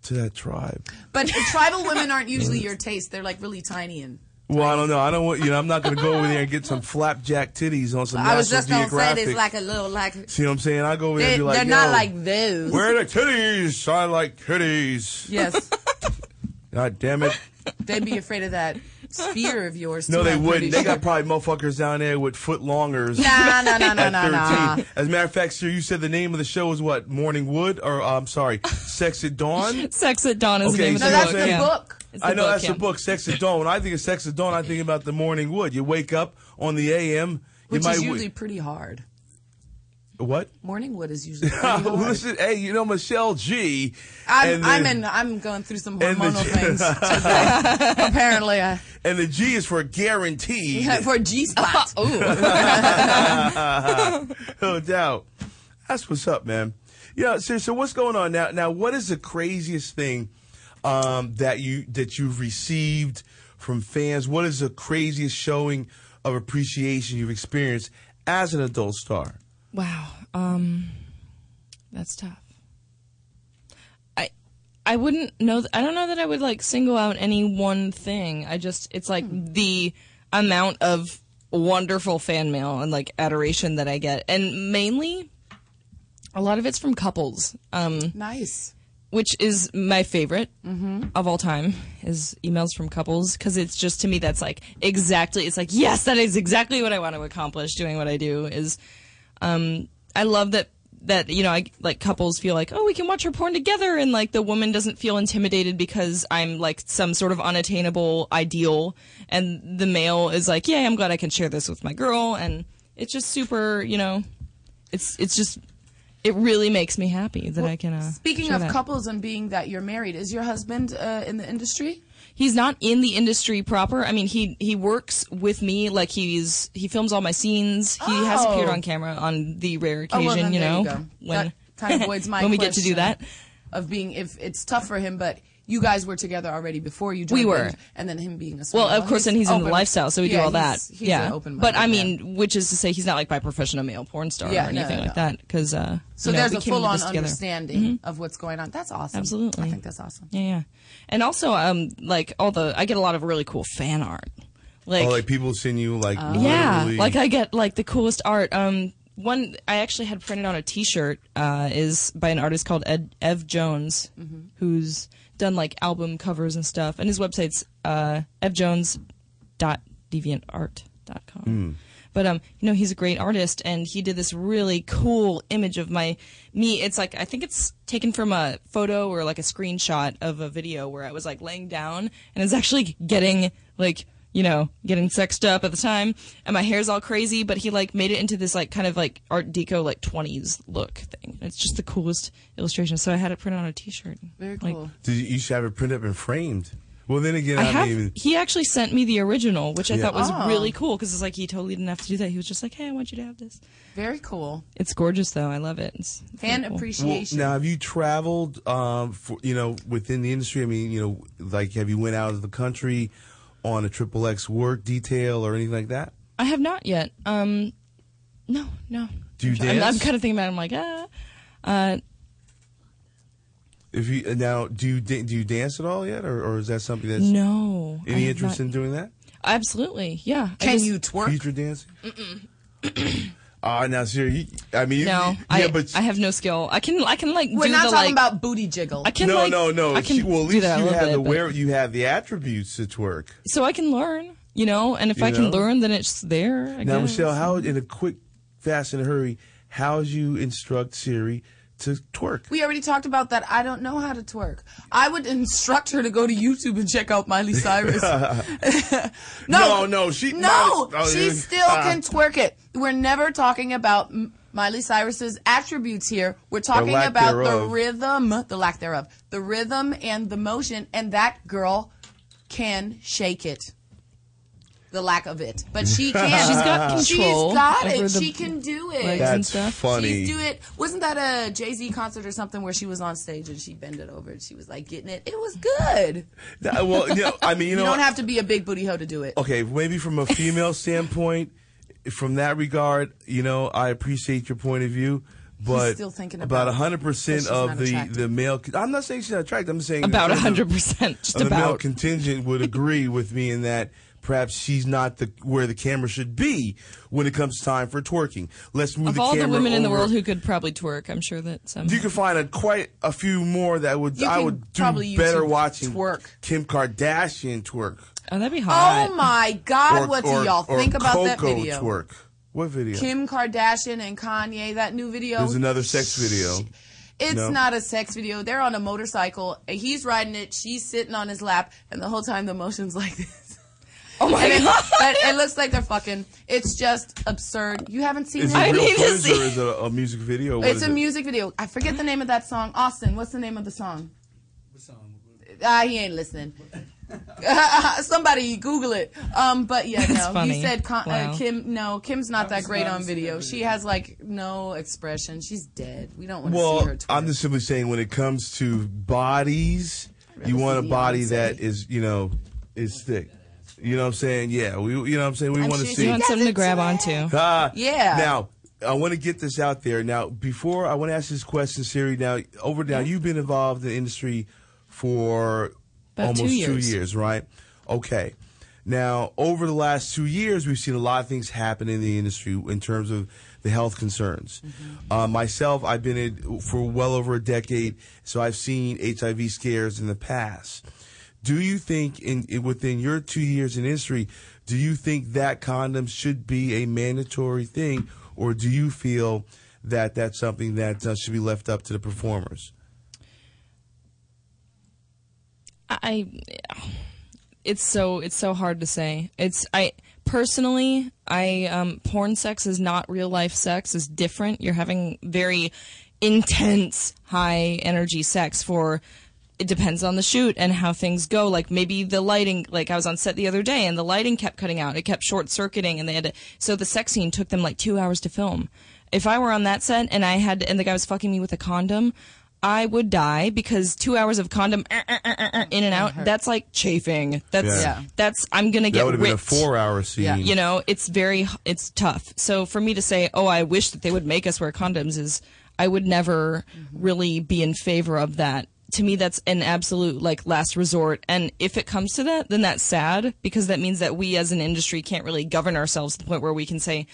to that tribe. But tribal women aren't usually your taste. They're like really tiny and. Well, I don't know. I don't want you know. I'm not going to go over there and get some flapjack titties on some I was just gonna say Geographic. this like a little like. See what I'm saying? I go over there and be like, they're not "Yo, like those. Where are the titties? I like titties. Yes, God damn it. they'd be afraid of that spear of yours. No, too, they I'm wouldn't. They sure. got probably motherfuckers down there with foot longers. Nah, nah, nah, nah, at nah, nah. As a matter of fact, sir, you said the name of the show is what? Morning Wood? Or, uh, I'm sorry, Sex at Dawn? sex at dawn is Okay, the name of so the No, that's book the yeah. book. I know book, that's yeah. the book, Sex at Dawn. When I think of Sex at Dawn, I think about the Morning Wood. You wake up on the AM. You Which might is w- usually pretty hard. What? Morning wood is usually hard. Listen, hey, you know Michelle G. I'm, and I'm in. I'm going through some and the- hormonal things today. Apparently, I, And the G is for guaranteed. for G spot. Oh, no doubt. That's what's up, man. Yeah. So, so what's going on now? Now, what is the craziest thing um, that you that you've received from fans? What is the craziest showing of appreciation you've experienced as an adult star? Wow. Um that's tough. I I wouldn't know th- I don't know that I would like single out any one thing. I just it's like the amount of wonderful fan mail and like adoration that I get. And mainly a lot of it's from couples. Um Nice. which is my favorite of all time is emails from couples because it's just to me that's like exactly it's like yes that is exactly what i want to accomplish doing what i do is um i love that that you know i like couples feel like oh we can watch our porn together and like the woman doesn't feel intimidated because i'm like some sort of unattainable ideal and the male is like yeah i'm glad i can share this with my girl and it's just super you know it's it's just it really makes me happy that I can. Uh, Speaking of that. couples and being that you're married, is your husband uh, in the industry? He's not in the industry proper. I mean, he he works with me. Like he's he films all my scenes. He has Oh. appeared on camera on the rare Oh, occasion, well, you know, you when that kind of avoids my when we get to do that. of being if it's tough for him, but you guys were together already before you joined. We were. in, and then him being a Well, of course, and he's in the lifestyle, so we do yeah, all that. he's- he's yeah, open but I mean, which is to say, he's not like by profession a male porn star Yeah, or anything no, like no. that. Because uh, So you know, there's a full on together. Mm-hmm. understanding of what's going on. That's awesome. Absolutely. I think that's awesome. Yeah, yeah, and also, um, like all the, I get a lot of really cool fan art. Like, oh, like people send you like yeah, like I get like the coolest art. Um, one I actually had printed on a T-shirt uh, is by an artist called Ed, Ev Jones, Mm-hmm. who's done like album covers and stuff. And his website's uh, evjones.deviantart.com. Hmm. But um, you know, he's a great artist, and he did this really cool image of my me. It's like I think it's taken from a photo or like a screenshot of a video where I was like laying down, and it's actually getting like you know getting sexed up at the time, and my hair's all crazy. But he like made it into this like kind of like Art Deco like 20s look thing. It's just the coolest illustration. So I had it printed on a T-shirt. Very Like, cool. Did you, you should have it printed up and framed. Well, then again, I I, have. mean, He actually sent me the original, which I Yeah. thought was Oh. really cool because it's like he totally didn't have to do that. He was just like, "Hey, I want you to have this." Very cool. It's gorgeous, though. I love it. It's, it's Fan really cool. well, appreciation. now have you traveled, um, for, you know, within the industry? I mean, you know, like have you went out of the country on a triple X work detail or anything like that? I have not yet. Um, no, no. Do you I'm, I'm dance? kind of thinking about. it. I'm like, ah, uh, If you now, do you da- do you dance at all yet, or, or is that something that's no. Any interest not- in doing that? Absolutely, yeah. Can just- you twerk? Future dancing? Ah, now, sir, you, I mean, you- No, yeah, I. but I have no skill. I can. I can like. We're do not the, talking like, about booty jiggle. I can. no, like, no, no. I can She- well, at least that you have the where you have the attributes to twerk. So I can learn, you know, and if You I can learn, then it's there. I Now, guess. Michelle, how in a quick, fast, and hurry, how do you instruct Siri to twerk? We already talked about that. I don't know how to twerk. I would instruct her to go to YouTube and check out Miley Cyrus. No, no, she- no, Miley- oh, she yeah. still Ah. can twerk it. We're never talking about Miley Cyrus's attributes here. We're talking about the rhythm, the lack thereof, the rhythm and the motion, and that girl can shake it. The lack of it, but she can. She's got control She's got it. the She can do it. legs and That's stuff. funny. She's do it. Wasn't that a Jay Z concert or something where she was on stage and she bent it over and she was like getting it? It was good. That- uh, well, you know, I mean, you You, know, don't have to be a big booty hoe to do it. okay, maybe from a female standpoint, from that regard, you know, I appreciate your point of view. But still thinking about about hundred percent of the attractive. the male. I'm not saying she's not attractive. I'm saying about in hundred percent, just of the male contingent would agree with me in that perhaps she's not the where the camera should be when it comes time for twerking. Let's move Of the all the camera women in the world who could probably twerk, I'm sure that some. you can find a, quite a few more that would You I would do probably better YouTube watching twerk. Kim Kardashian twerk. oh, that'd be oh hot. Oh my God! or, what do or- y'all or think about Coco that video? twerk. What video? Kim Kardashian and Kanye, that new video. There's another sex video. It's No? not a sex video. They're on a motorcycle. and He's riding it. She's sitting on his lap, and the whole time the motion's like this. Oh my And it, god! but it looks like they're fucking. It's just absurd. You haven't seen Is it? it I real need to see- or is it a, a music video? What It's a it? music video. I forget the name of that song. Austin, what's the name of the song? What song? Ah, he ain't listening. Somebody Google it. Um, but yeah, no. funny. He said Con- Wow. uh, Kim. No, Kim's not that great on video. She has like no expression. She's dead. We don't want to see her. Well, I'm just simply saying when it comes to bodies, you want a body that is, you know, is thick. You know what I'm saying? Yeah, we, you know what I'm saying? We want to she- see. You want something to grab onto. Ah, Yeah. Now, I want to get this out there. Now, before I want to ask this question, Siri. Now, over now, you've been involved in the industry for About two almost years. right? Okay. Now, over the last two years, we've seen a lot of things happen in the industry in terms of the health concerns. Uh, myself, I've been in for well over a decade, so I've seen HIV scares in the past. Do you think, in, in within your two years in industry, do you think that condoms should be a mandatory thing, or do you feel that that's something that uh, should be left up to the performers? I it's so it's so hard to say. It's I personally I um porn sex is not real life sex. It's different. You're having very intense high energy sex for it depends on the shoot and how things go. Like maybe the lighting like i was on set the other day and the lighting kept cutting out. It kept short circuiting and they had to so the sex scene took them like two hours to film. If i were on that set and i had and the guy was fucking me with a condom i would die because two hours of condom uh, uh, uh, uh, uh, in and out that's like chafing. That's Yeah. that's i'm gonna get That would have been a four-hour scene. Yeah. you know it's very it's tough. So for me to say oh i wish that they would make us wear condoms is i would never really be in favor of that to me that's an absolute like last resort and if it comes to that then that's sad because that means that we as an industry can't really govern ourselves to the point where we can say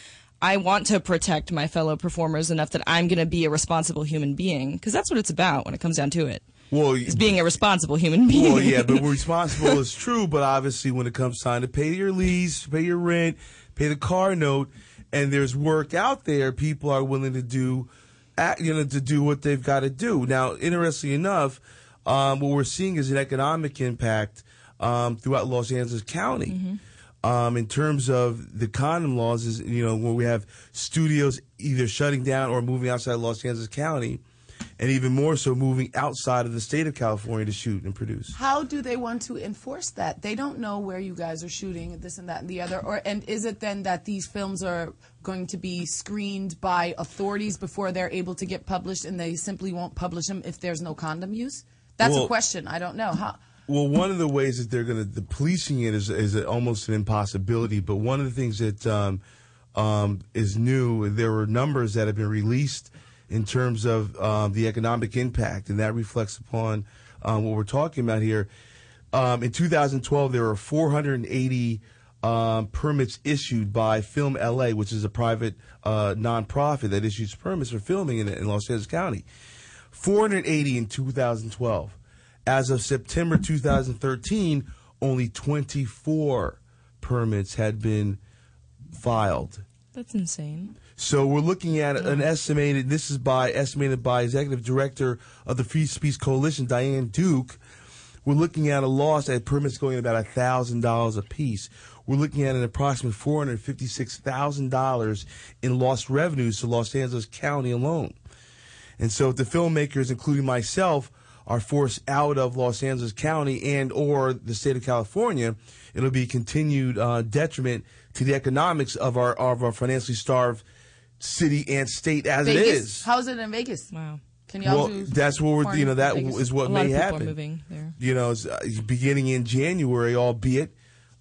I want to protect my fellow performers enough that I'm going to be a responsible human being because that's what it's about when it comes down to it. Well, Is being a responsible human being. Well, yeah, but responsible is true. But obviously, when it comes time to pay your lease, pay your rent, pay the car note, and there's work out there, people are willing to do, act- you know, to do what they've got to do. Now, interestingly enough, um, what we're seeing is an economic impact um, throughout Los Angeles County. Um, in terms of the condom laws, is you know where we have studios either shutting down or moving outside Los Angeles County, and even more so moving outside of the state of California to shoot and produce. How do they want to enforce that? They don't know where you guys are shooting, this and that and the other. Or and is it then that these films are going to be screened by authorities before they're able to get published, and they simply won't publish them if there's no condom use? That's Well- a question. I don't know how. Well, one of the ways that they're going to the policing it is is almost an impossibility. But one of the things that um, um, is new, there were numbers that have been released in terms of um, the economic impact, and that reflects upon um, what we're talking about here. Um, in 2012, there were 480 um, permits issued by Film LA, which is a private uh, nonprofit that issues permits for filming in, in Los Angeles County. 480 in 2012. As of September 2013, only 24 permits had been filed. That's insane. So we're looking at an estimated. This is by estimated by Executive Director of the Free Speech Coalition, Diane Duke. We're looking at a loss at permits going at about thousand dollars a piece. We're looking at an approximate four hundred fifty-six thousand dollars in lost revenues to Los Angeles County alone. And so if the filmmakers, including myself, are forced out of Los Angeles County and or the state of California, it'll be continued uh, detriment to the economics of our of our financially starved city and state as Vegas? it is. How's it in Vegas? Wow. Can y'all Well, do? that's what we're you know in that Vegas? is what a lot may of happen. are moving there. You know, it's, uh, beginning in January, albeit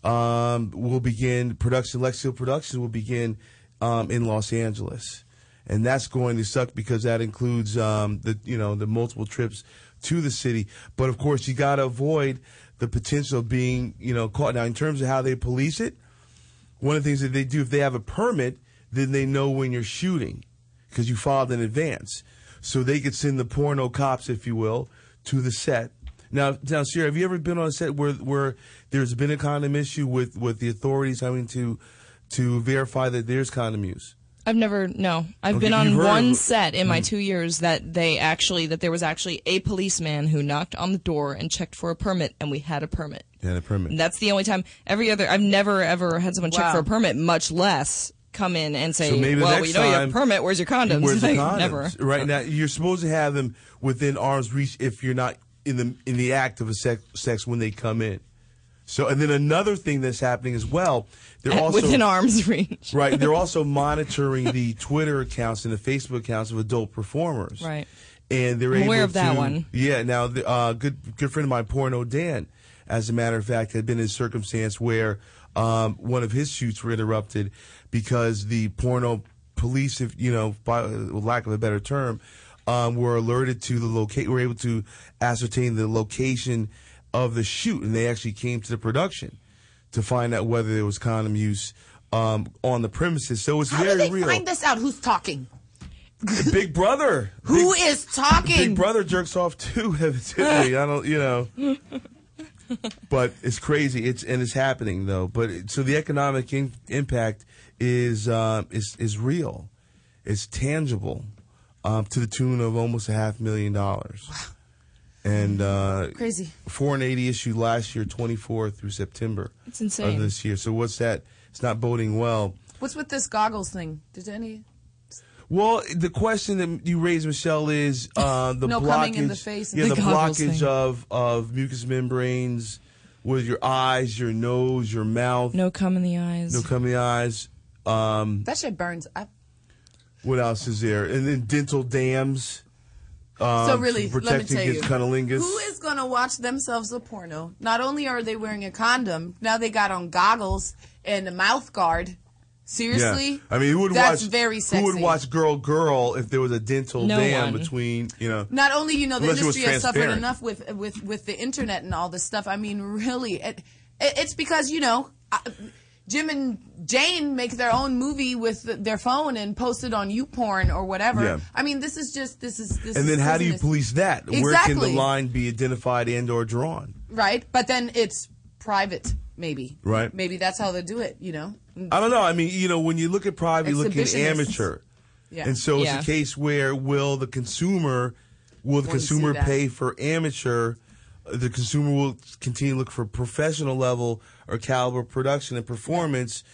um, we'll begin production. Lexio Productions will begin um, in Los Angeles, and that's going to suck because that includes um, the you know the multiple trips to the city. But of course, you got to avoid the potential of being you know caught. Now, in terms of how they police it, one of the things that they do if they have a permit, then they know when you're shooting because you filed in advance. So they could send the porno cops, if you will, to the set. Now, now, Sierra, have you ever been on a set where where there's been a condom issue with, with the authorities having to to verify that there's condom use? I've never no. I've Okay, been on one of- set in Mm. my two years that they actually that there was actually a policeman who knocked on the door and checked for a permit, and we had a permit. Yeah, the permit. And that's the only time. Every other, I've never ever had someone check for a permit, much less come in and say, So maybe "Well, next you know, you have a permit. Where's your condoms?" Where's the Like, condoms? Never. Right now, you're supposed to have them within arm's reach if you're not in the in the act of a sex, sex when they come in. So, and then another thing that's happening as well, they're also Within arm's reach. right. They're also monitoring the Twitter accounts and the Facebook accounts of adult performers. Right. And they're I'm able aware of that to- one. Yeah. Now, the uh, good good friend of mine, Porno Dan, as a matter of fact, had been in a circumstance where um, one of his shoots were interrupted because the porno police, if you know, by lack of a better term, um, were alerted to the locate. Were able to ascertain the location of the shoot, and they actually came to the production to find out whether there was condom use um, on the premises. So it's How very do they real. find this out? Who's talking? Big Brother. Who Big- is talking? Big Brother jerks off too, evidently. I don't, you know. But it's crazy. It's and it's happening though. But it, so the economic in, impact is uh, is is real. It's tangible um, to the tune of almost a half million dollars. Wow. And uh, Crazy. 480 issued last year, 24 through September It's insane. of this year. So what's that? It's not boding well. What's with this goggles thing? Did any? Well, the question that you raised, Michelle, is uh, the No blockage. coming in the face yeah, the the blockage thing. of of mucous membranes with your eyes, your nose, your mouth. No cum in the eyes. No cum in the eyes. Um, That shit burns up. What else is there? And then dental dams. Um, So really, let me tell you, cunnilingus. who is gonna watch themselves a porno? Not only are they wearing a condom, now they got on goggles and a mouth guard. Seriously, Yeah. I mean, who would That's watch? very Who would watch Girl Girl if there was a dental No dam one. between you know? Not only you know the Unless it was industry has suffered enough with with with the internet and all this stuff. I mean, really, it, it, it's because you know. I, Jim and Jane make their own movie with their phone and post it on YouPorn or whatever. Yeah. I mean, this is just this is this. Is And is then how do you police that? Where can the line be identified and or drawn? Right, but then it's private, maybe. Right. Maybe that's how they do it. You know. I don't know. I mean, you know, when you look at private, you look at amateur. Yeah. And so Yeah. it's a case where will the consumer will the Want to see consumer pay for amateur? The consumer will continue to look for professional level or caliber production and performance.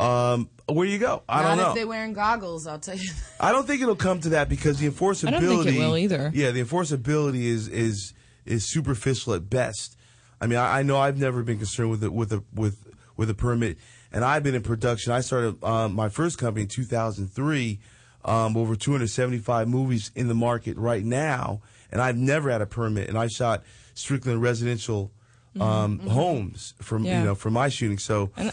Um, where do you go? I Not don't know. Not if they're wearing goggles. I'll tell you. I don't think it'll come to that because the enforceability. I don't think it will either. Yeah, the enforceability is is is superficial at best. I mean, I, I know I've never been concerned with it with a with with a permit, and I've been in production. I started um, my first company in 2003. Um, over 275 movies in the market right now, and I've never had a permit. And I shot strictly in residential um, homes from Yeah. you know for my shooting. So And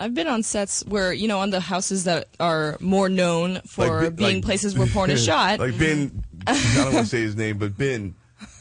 I've been on sets where you know on the houses that are more known for Like being like- places where porn is shot. like Ben, I don't want to say his name, but Ben.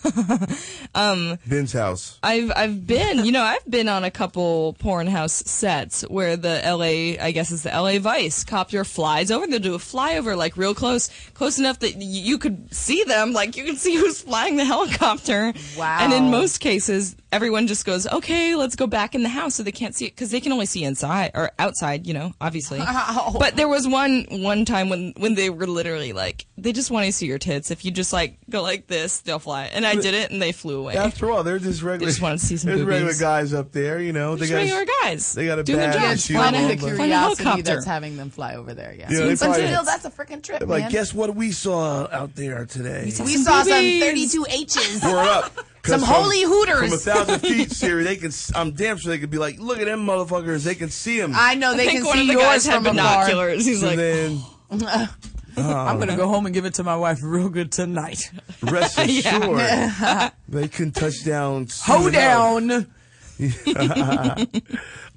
um, Ben's house. I've I've been, you know, I've been on a couple porn house sets where the LA, I guess it's the LA Vice copter flies over. They'll do a flyover like real close, close enough that y- you could see them, like you can see who's flying the helicopter. Wow. And in most cases, everyone just goes, "Okay, let's go back in the house," so they can't see it because they can only see inside or outside, you know, obviously. Wow. But there was one one time when when they were literally like, they just want to see your tits. If you just like go like this, they'll fly. And I did it, and they flew away. After all, they're just regular. They just want to see some There's regular guys up there, you know. They Just got regular guys. they got a doing their badge job. and It's Flying a- the them over. a helicopter. that's having them fly over there. Yeah. Yeah, they but probably- still, that's a freaking trip, They're man. like, guess what we saw out there today? we Some saw some 32 H's. We're up. 'Cause Some from- holy hooters. From a thousand feet, Siri, they can. I'm damn sure they could be like, look at them motherfuckers. They can see them. I know they I think can one see of the yours guys from afar. binoculars. He's and like, then I'm gonna go home and give it to my wife real good tonight. rest assured, they can touch down. soon Ho down.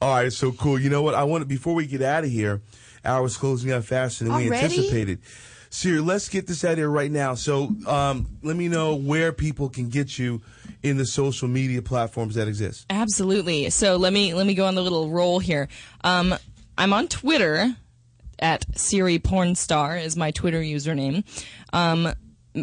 All right, so cool. You know what? I want to before we get out of here. Hours closing out faster than we anticipated. Siri, let's get this out of here right now. So, um, let me know where people can get you in the social media platforms that exist. Absolutely. So let me let me go on the little roll here. Um, I'm on Twitter at Siri Pornstar is my Twitter username. Um,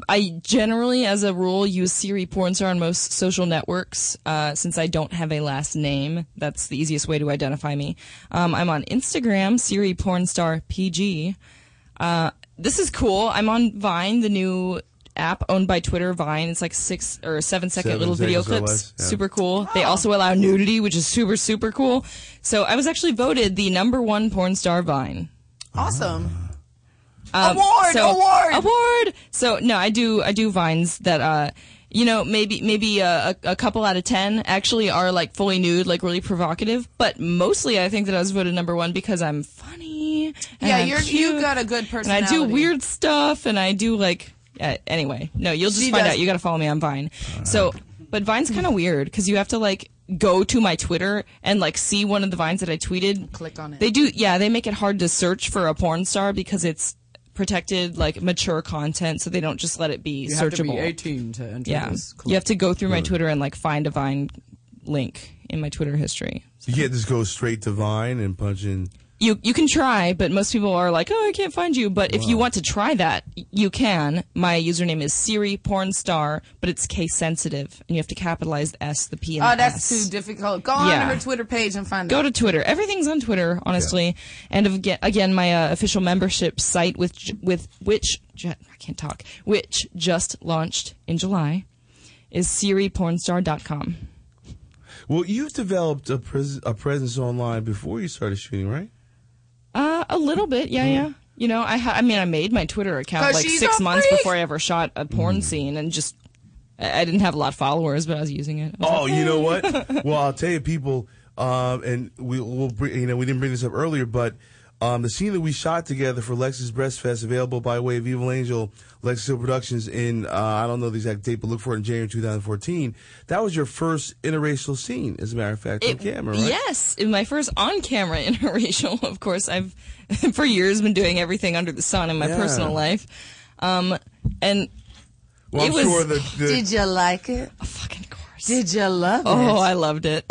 I generally, as a rule, use Siri Pornstar on most social networks. Uh, since I don't have a last name, that's the easiest way to identify me. Um, I'm on Instagram, Siri Pornstar PG. Uh, this is cool. I'm on Vine, the new app owned by Twitter. Vine. It's like six or seven second Seven little video clips. less, yeah. Super cool. They also allow nudity, which is super super cool. So I was actually voted the number one porn star Vine. Awesome. Um, Award, so- award! award. So no, I do I do vines that uh you know maybe maybe a, a, a couple out of ten actually are like fully nude, like really provocative. But mostly, I think that I was voted number one because I'm funny. and Yeah, I'm you're cute, you got a good personality. and I do weird stuff, and I do like uh, anyway. No, you'll just She find does- out. You got to follow me on Vine. So, but Vine's kind of weird because you have to like go to my Twitter and like see one of the vines that I tweeted. Click on it. They do, yeah. They make it hard to search for a porn star because it's protected, like mature content, so they don't just let it be You have to searchable. be 18 to enter yeah, this. you have to go through my Twitter and like find a Vine link in my Twitter history. You can't just go straight to Vine and punch in. You you can try, but most people are like, oh, I can't find you. But if you want to try that, you can. My username is Siri Pornstar, but it's case sensitive, and you have to capitalize the S, the P, and Oh, the that's S. too difficult. Go on to her Twitter page and find Go out. to Twitter. Everything's on Twitter, honestly. And again, again, my uh, official membership site with with which I can't talk, which just launched in July, is SiriPornstar.com. Well, you've developed a, pres- a presence online before you started shooting, right? Uh, a little bit, yeah, yeah, You know, I ha- I mean, I made my Twitter account like she's six a months freak. before I ever shot a porn scene, and just I I didn't have a lot of followers, but I was using it. I was Oh, like, you know what? well, I'll tell you, people, um, and we will, bring, you know, we didn't bring this up earlier, but um, the scene that we shot together for Lexus Breast Fest, available by way of Evil Angel, Lex Steele Productions in, uh, I don't know the exact date, but look for it in January 2014. That was your first interracial scene, as a matter of fact, on camera, right? Yes, my first on-camera interracial. Of course, I've for years been doing everything under the sun in my Yeah. personal life, um, and Well, it I'm was sure the, the Did you like it? fucking course. Did you love it? oh, I loved it.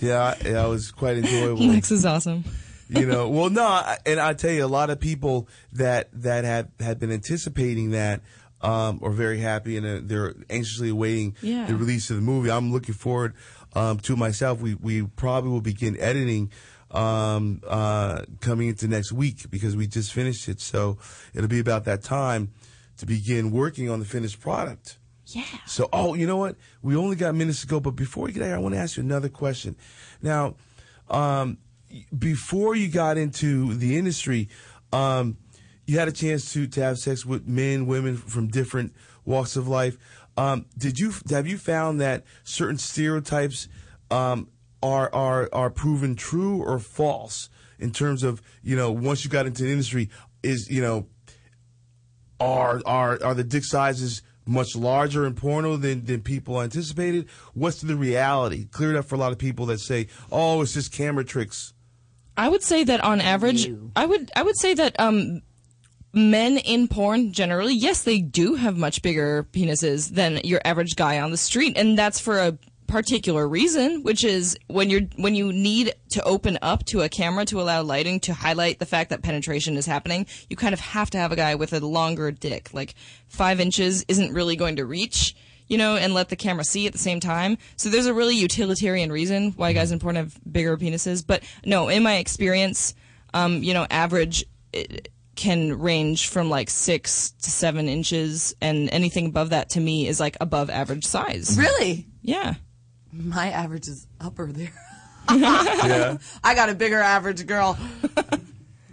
yeah, yeah, it was quite enjoyable. Lex is awesome. You know well no and i tell you a lot of people that that had had been anticipating that um are very happy and uh, they're anxiously awaiting Yeah. the release of the movie i'm looking forward um to myself we we probably will begin editing um uh coming into next week because we just finished it so it'll be about that time to begin working on the finished product Yeah. so, oh, you know what? We only got minutes to go, but before we get there, I want to ask you another question. Now, um, before you got into the industry, um, you had a chance to, to have sex with men, women from different walks of life. Um, did you have you found that certain stereotypes um, are are are proven true or false in terms of you know once you got into the industry is you know are are are the dick sizes much larger in porno than, than people anticipated? What's the reality? Clear it up for a lot of people that say, "Oh, it's just camera tricks." I would say that on average, I would I would say that um, men in porn generally, yes, they do have much bigger penises than your average guy on the street, and that's for a particular reason, which is when you're when you need to open up to a camera to allow lighting to highlight the fact that penetration is happening, you kind of have to have a guy with a longer dick. Like five inches isn't really going to reach you know, and let the camera see at the same time. So there's a really utilitarian reason why guys in porn have bigger penises. But no, in my experience, um, you know, average it can range from like six to seven inches, and anything above that to me is like above average size. Really? Yeah. My average is upper there. Yeah. I got a bigger average girl.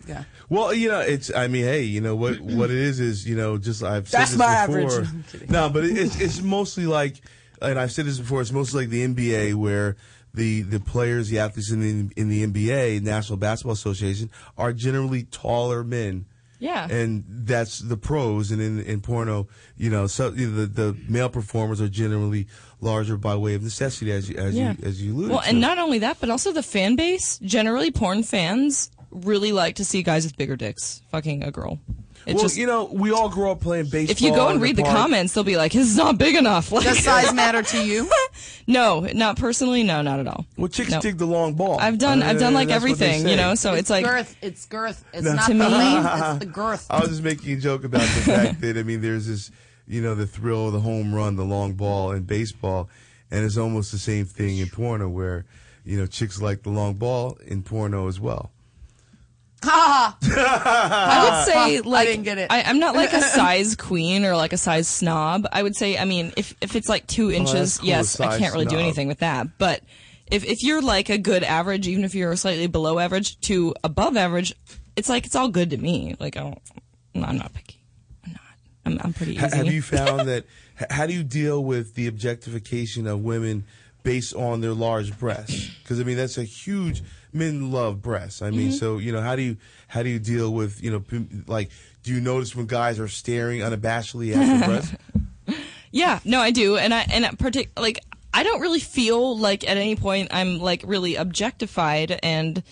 Yeah. Well, you know, it's. I mean, hey, you know what? What it is is, you know, just I've said That's this my before. average. No, but it- it's it's mostly like, and I've said this before. It's mostly like the NBA where. The, the players, the athletes in the in the NBA, National Basketball Association, are generally taller men. Yeah. and that's the pros. And in in porno, you know, so you know, the the male performers are generally larger by way of necessity, as you as Yeah. you as you alluded Well, to. and not only that, but also the fan base. Generally, porn fans really like to see guys with bigger dicks fucking a girl. It well, just you know, we all grow up playing baseball. if you go in and read the park. comments, they'll be like, "His is not big enough." Like, Does size matter to you? no, not personally. No, not at all. well, chicks No. dig the long ball. I've done, Uh, I've done like that's what they everything, you know. So it's, like, girth. It's girth. It's No. not To the me- length. It's the girth. I was just making a joke about the fact that I mean, there's this, you know, the thrill of the home run, the long ball in baseball, and it's almost the same thing in porno where, you know, chicks like the long ball in porno as well. Ha I would say like didn't get it. I, am not like a size queen or like a size snob. I would say, I mean, if if it's like two oh, inches, Oh, cool, yes, I can't really do anything with that. But if if you're like a good average, even if you're slightly below average to above average, it's like it's all good to me. Like I don't, I'm not picky. I'm not. I'm I'm pretty Ha- easy. Have you found that? How do you deal with the objectification of women based on their large breasts? Because I mean, that's a huge. Men love breasts. I mean, Mm-hmm. so you know, how do you how do you deal with you know, like, do you notice when guys are staring unabashedly at your breasts? Yeah, no, I do, and I and I partic- like I don't really feel like at any point I'm like really objectified, and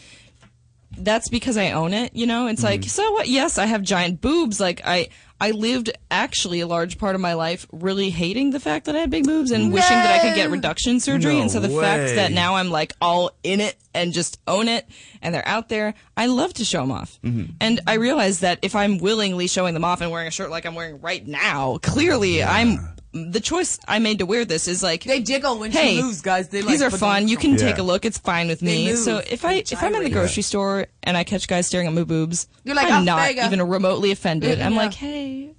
that's because I own it. You know, it's like so what? Yes, I have giant boobs. Like I I lived actually a large part of my life really hating the fact that I had big boobs and wishing that I could get reduction surgery. No and so the fact that now I'm like all in it and just own it, and they're out there, I love to show them off. Mm-hmm. And I realize that if I'm willingly showing them off and wearing a shirt like I'm wearing right now, clearly I'm. The choice I made to wear this is like They jiggle when hey, she moves, guys. They these like, are fun. You can take a look. It's fine with me. move. So if I if I'm in the gyrate. grocery store and I catch guys staring at my boobs, You're like, I'm "Oh, not there even remotely offended. I'm like, hey,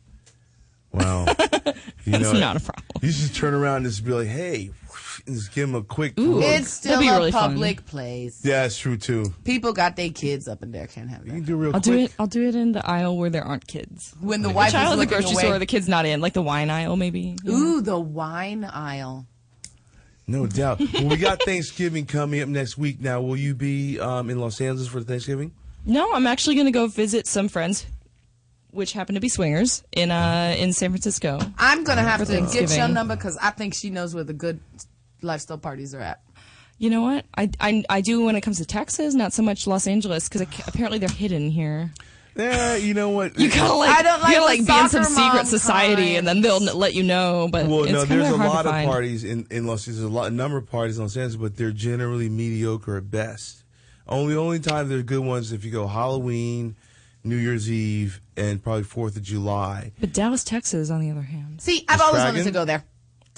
Wow, you that's know, not a problem. You just turn around and just be like, "Hey, just give him a quick. Ooh. look. It's still be a really fun. public place. Yeah, it's true too. People got their kids up in there. Can't have You can do real I'll quick. do it. I'll do it in the aisle where there aren't kids. When the Which wife aisle is of the grocery away. store the kid's not in, like the wine aisle, maybe. Yeah. Ooh, the wine aisle. No doubt. well, we got Thanksgiving coming up next week. Now, will you be um, in Los Angeles for Thanksgiving? No, I'm actually going to go visit some friends, which happen to be swingers in uh in San Francisco. I'm gonna have to get your number because I think she knows where the good lifestyle parties are at. You know what? I, I, I do when it comes to Texas, not so much Los Angeles, because apparently they're hidden here. Yeah, you know what? You gotta like, I don't like you gotta like be in some secret mom society, and then they'll let you know. But Well, it's no, there's a lot of parties in, in Los Angeles. There's a lot, a number of parties in Los Angeles, but they're generally mediocre at best. Only only time they're good ones if you go Halloween, New Year's Eve, and probably Fourth of July. But Dallas, Texas, on the other hand, See, I've always wanted to go there.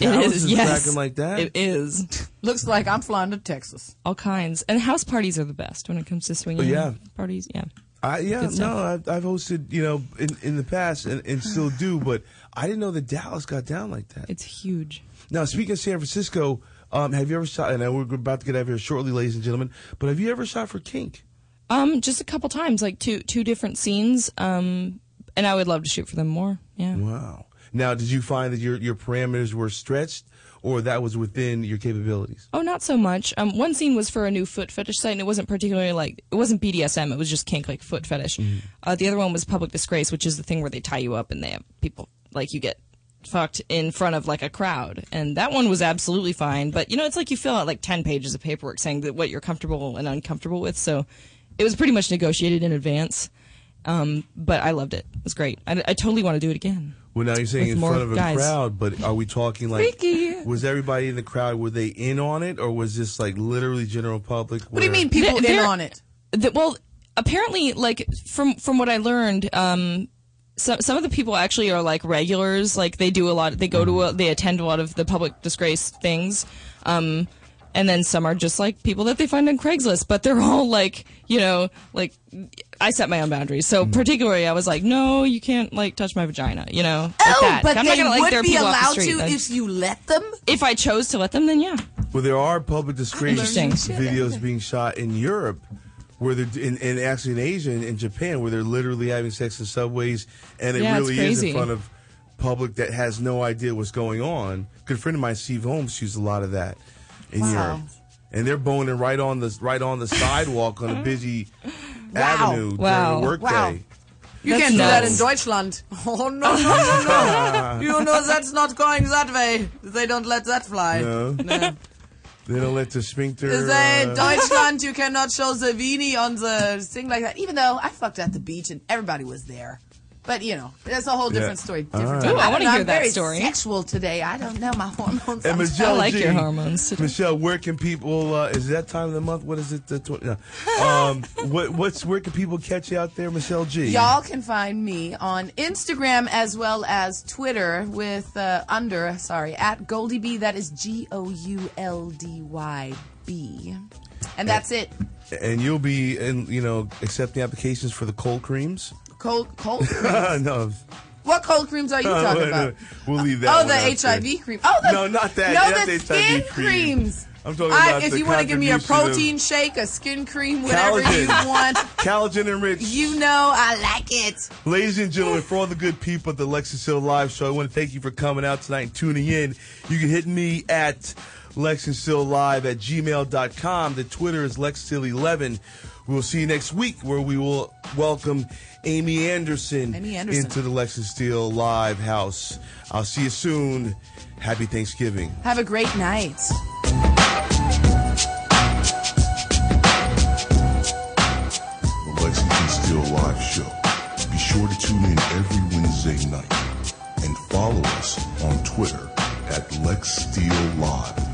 It Dallas is is yes, cracking like that? It is Looks like I'm flying to Texas. all kinds, and house parties are the best when it comes to swinging. Oh, yeah. parties. Yeah, I, yeah, no, I've, I've hosted, you know, in, in the past and, and still do, but I didn't know that Dallas got down like that. it's huge. Now, speaking of San Francisco, um, have you ever shot? And I we're about to get out of here shortly, ladies and gentlemen. But have you ever shot for Kink? Um, just a couple times, like two two different scenes. Um, and I would love to shoot for them more. Yeah. Wow. Now, did you find that your your parameters were stretched, or that was within your capabilities? Oh, not so much. Um, one scene was for a new foot fetish site, and it wasn't particularly like it wasn't BDSM. It was just kink, like foot fetish. Uh, the other one was public disgrace, which is the thing where they tie you up and they have people like you get fucked in front of like a crowd, and that one was absolutely fine. But you know, it's like you fill out like ten pages of paperwork saying that what you're comfortable and uncomfortable with. So it was pretty much negotiated in advance. Um, but I loved it. It was great. I, I totally want to do it again. Well, now you're saying in front of a guys. crowd, but are we talking like Freaky. was everybody in the crowd? Were they in on it, or was this like literally general public? What do you mean people They're- in they're- on it? The, well, apparently, like from from what I learned, um, some some of the people actually are like regulars. Like they do a lot. They go to a, they attend a lot of the public disgrace things. Um, and then some are just like people that they find on Craigslist, but they're all like, you know, like I set my own boundaries. So mm-hmm. particularly, I was like, no, you can't like touch my vagina, you know, like oh, that. but I'm they not gonna like would there are be people off the allowed street. to Then- if you let them. if I chose to let them, then yeah. Well, there are public disgrace Interesting. videos being shot in Europe, where they're in, and actually in Asia and in Japan, where they're literally having sex in subways, and it Yeah, really is in front of public that has no idea what's going on. Good friend of mine, Steve Holmes, shoots a lot of that in Wow. Europe, and they're boning right on the right on the sidewalk on a busy Wow. avenue Wow. during the workday. Wow. You That's can't do that in. Deutschland. Oh no no no no! you know that's not going that way. They don't let that fly. No, No. they don't let the sphincter. They, uh, Deutschland, you cannot show the weenie on the thing like that. Even though I fucked at the beach and everybody was there. But you know, that's a whole different Yeah. story. Different right. Ooh, I don't wanna know, hear I'm that very story. Sexual today. I don't know my hormones. And I'm Michelle I like G, your hormones today. Michelle, where can people? Uh, is that time of the month? What is it? The tw- no. um, what, what's where can people catch you out there, Michelle G? Y'all can find me on Instagram as well as Twitter with uh, under sorry at Goldie B. That is G O U L D Y B, and that's it. and you'll be, in, you know, accepting applications for the cold creams. Cold cold creams. no, What cold creams are you Uh, talking no, about? we'll leave that. Oh, the out there. HIV cream. Oh, the, No, not that. No, Not the the HIV skin cream. creams. I'm talking I- about if you want to give me a of protein shake, a skin cream, whatever Collagen. you want, Collagen enriched. you know I like it. Ladies and gentlemen, for all the good people at the Lex Steele Live Show, I want to thank you for coming out tonight and tuning in. You can hit me at Lexus Live at gmail.com. The Twitter is LexHill11. We'll see you next week where we will welcome Amy Anderson, Amy Anderson. into the Lex Steele Live house. I'll see you soon. Happy Thanksgiving. Have a great night. The Lexington Steele Live Show. Be sure to tune in every Wednesday night and follow us on Twitter at Lex Steele Live.